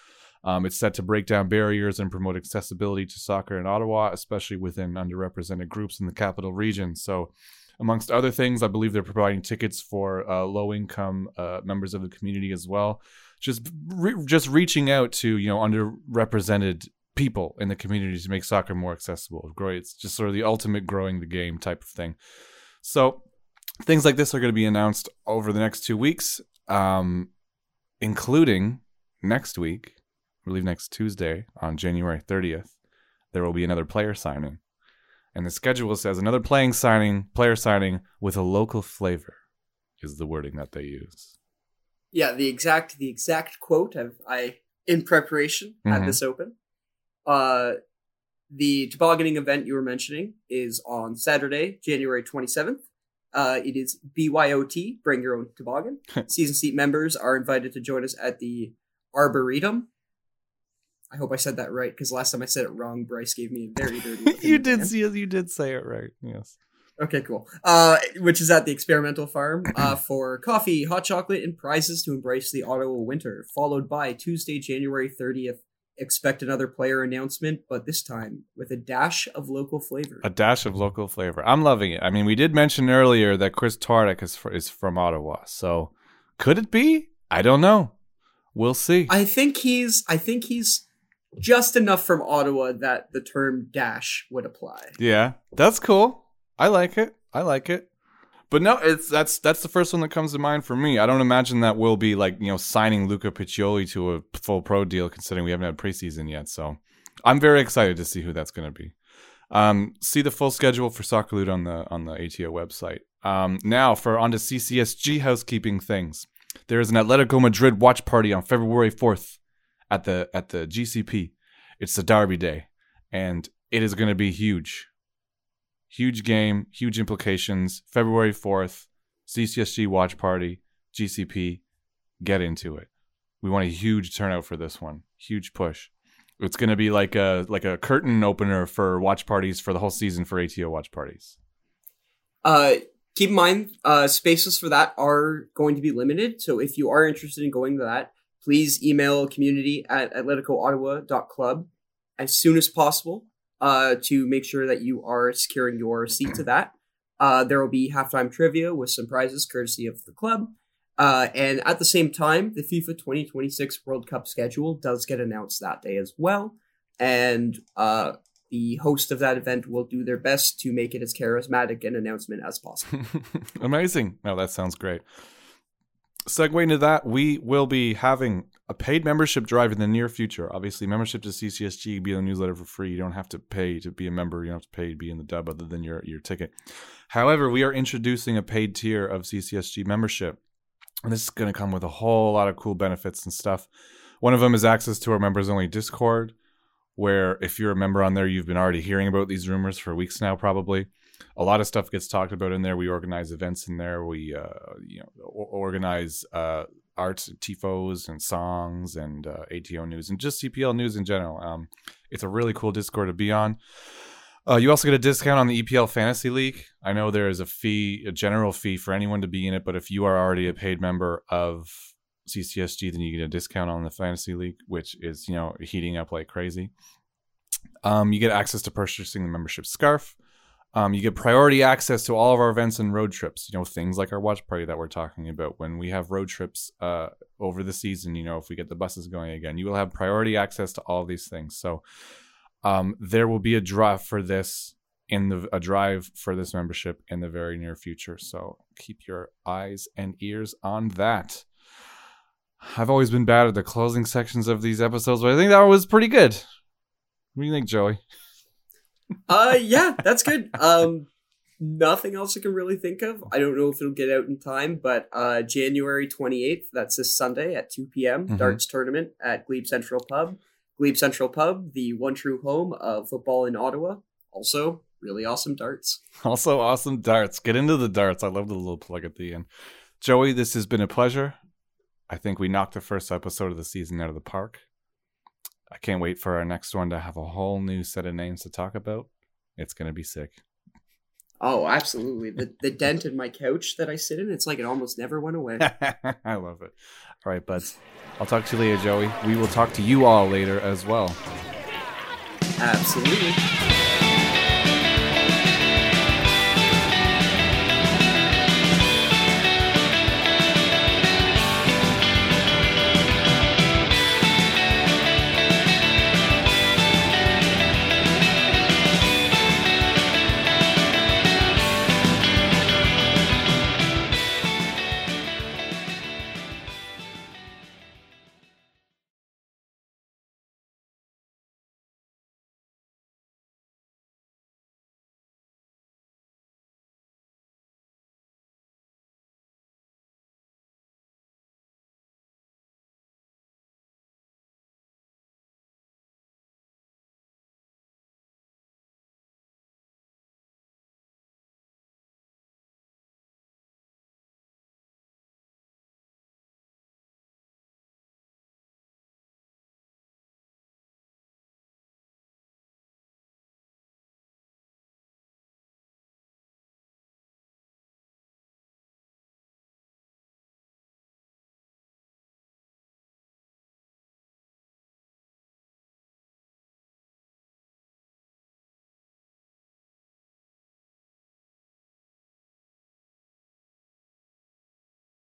Um, it's set to break down barriers and promote accessibility to soccer in Ottawa, especially within underrepresented groups in the capital region. So amongst other things. I believe they're providing tickets for uh, low income uh, members of the community as well. Just re- just reaching out to you know underrepresented people in the community to make soccer more accessible. Great, it's just sort of the ultimate growing the game type of thing. So things like this are going to be announced over the next two weeks, um, including next week. I believe next Tuesday on January 30th, there will be another player signing and the schedule says another playing signing, player signing with a local flavor is the wording that they use. Yeah, the exact the exact quote I've, I in preparation had mm-hmm. this open. Uh, the tobogganing event you were mentioning is on Saturday, January twenty seventh. Uh, it is BYOT, bring your own toboggan. Season seat members are invited to join us at the Arboretum I hope I said that right because last time I said it wrong, Bryce gave me a very dirty. you did see you did say it right. Yes. Okay, cool. Uh, which is at the experimental farm uh, for coffee, hot chocolate, and prizes to embrace the Ottawa winter. Followed by Tuesday, January thirtieth. Expect another player announcement, but this time with a dash of local flavor. A dash of local flavor. I'm loving it. I mean, we did mention earlier that Kris Twardek is is from Ottawa, so could it be? I don't know. We'll see. I think he's. I think he's just enough from Ottawa that the term dash would apply. Yeah, that's cool. I like it. I like it. But no, it's that's that's the first one that comes to mind for me. I don't imagine that we'll be like you know signing Luca Piccioli to a full pro deal, considering we haven't had preseason yet. So I'm very excited to see who that's going to be. Um, see the full schedule for Soccer Lude on the on the ATO website. Um, now for on to CCSG housekeeping things. There is an Atletico Madrid watch party on February 4th at the at the GCP. It's the Derby Day, and it is going to be huge. Huge game, huge implications. February fourth, CCSG watch party, GCP. Get into it. We want a huge turnout for this one. Huge push. It's going to be like a like a curtain opener for watch parties for the whole season for ATO watch parties. Uh, keep in mind, uh, spaces for that are going to be limited. So if you are interested in going to that, please email community at atleticoottawa.club as soon as possible uh, to make sure that you are securing your seat to that. Uh, there will be halftime trivia with some prizes courtesy of the club. Uh, and at the same time, the FIFA 2026 World Cup schedule does get announced that day as well. And uh, the host of that event will do their best to make it as charismatic an announcement as possible. Amazing. No, that sounds great. Segue into that, we will be having a paid membership drive in the near future. Obviously, membership to CCSG be the newsletter for free. You don't have to pay to be a member. You don't have to pay to be in the dub other than your your ticket. However, we are introducing a paid tier of CCSG membership. And this is going to come with a whole lot of cool benefits and stuff. One of them is access to our members only Discord, where if you're a member on there, you've been already hearing about these rumors for weeks now, probably. A lot of stuff gets talked about in there. We organize events in there. We, uh, you know, organize uh, art tifos and songs and uh, ATO news and just CPL news in general. Um, it's a really cool Discord to be on. Uh, you also get a discount on the EPL Fantasy League. I know there is a fee, a general fee for anyone to be in it, but if you are already a paid member of CCSG, then you get a discount on the Fantasy League, which is you know heating up like crazy. Um, you get access to purchasing the membership scarf. Um, you get priority access to all of our events and road trips. You know things like our watch party that we're talking about. When we have road trips uh, over the season, you know if we get the buses going again, you will have priority access to all these things. So um, there will be a draw for this in the a drive for this membership in the very near future. So keep your eyes and ears on that. I've always been bad at the closing sections of these episodes, but I think that was pretty good. What do you think, Joey? Uh yeah, that's good. Um nothing else I can really think of. I don't know if it'll get out in time, but uh January 28th, that's this Sunday at 2 p.m. Mm-hmm. darts tournament at Glebe Central Pub. Glebe Central Pub, the one true home of football in Ottawa. Also, really awesome darts. Also, awesome darts. Get into the darts. I love the little plug at the end. Joey, this has been a pleasure. I think we knocked the first episode of the season out of the park. I can't wait for our next one to have a whole new set of names to talk about. It's going to be sick. Oh, absolutely. The the dent in my couch that I sit in, it's like it almost never went away. I love it. All right, buds. I'll talk to you later, Joey. We will talk to you all later as well. Absolutely.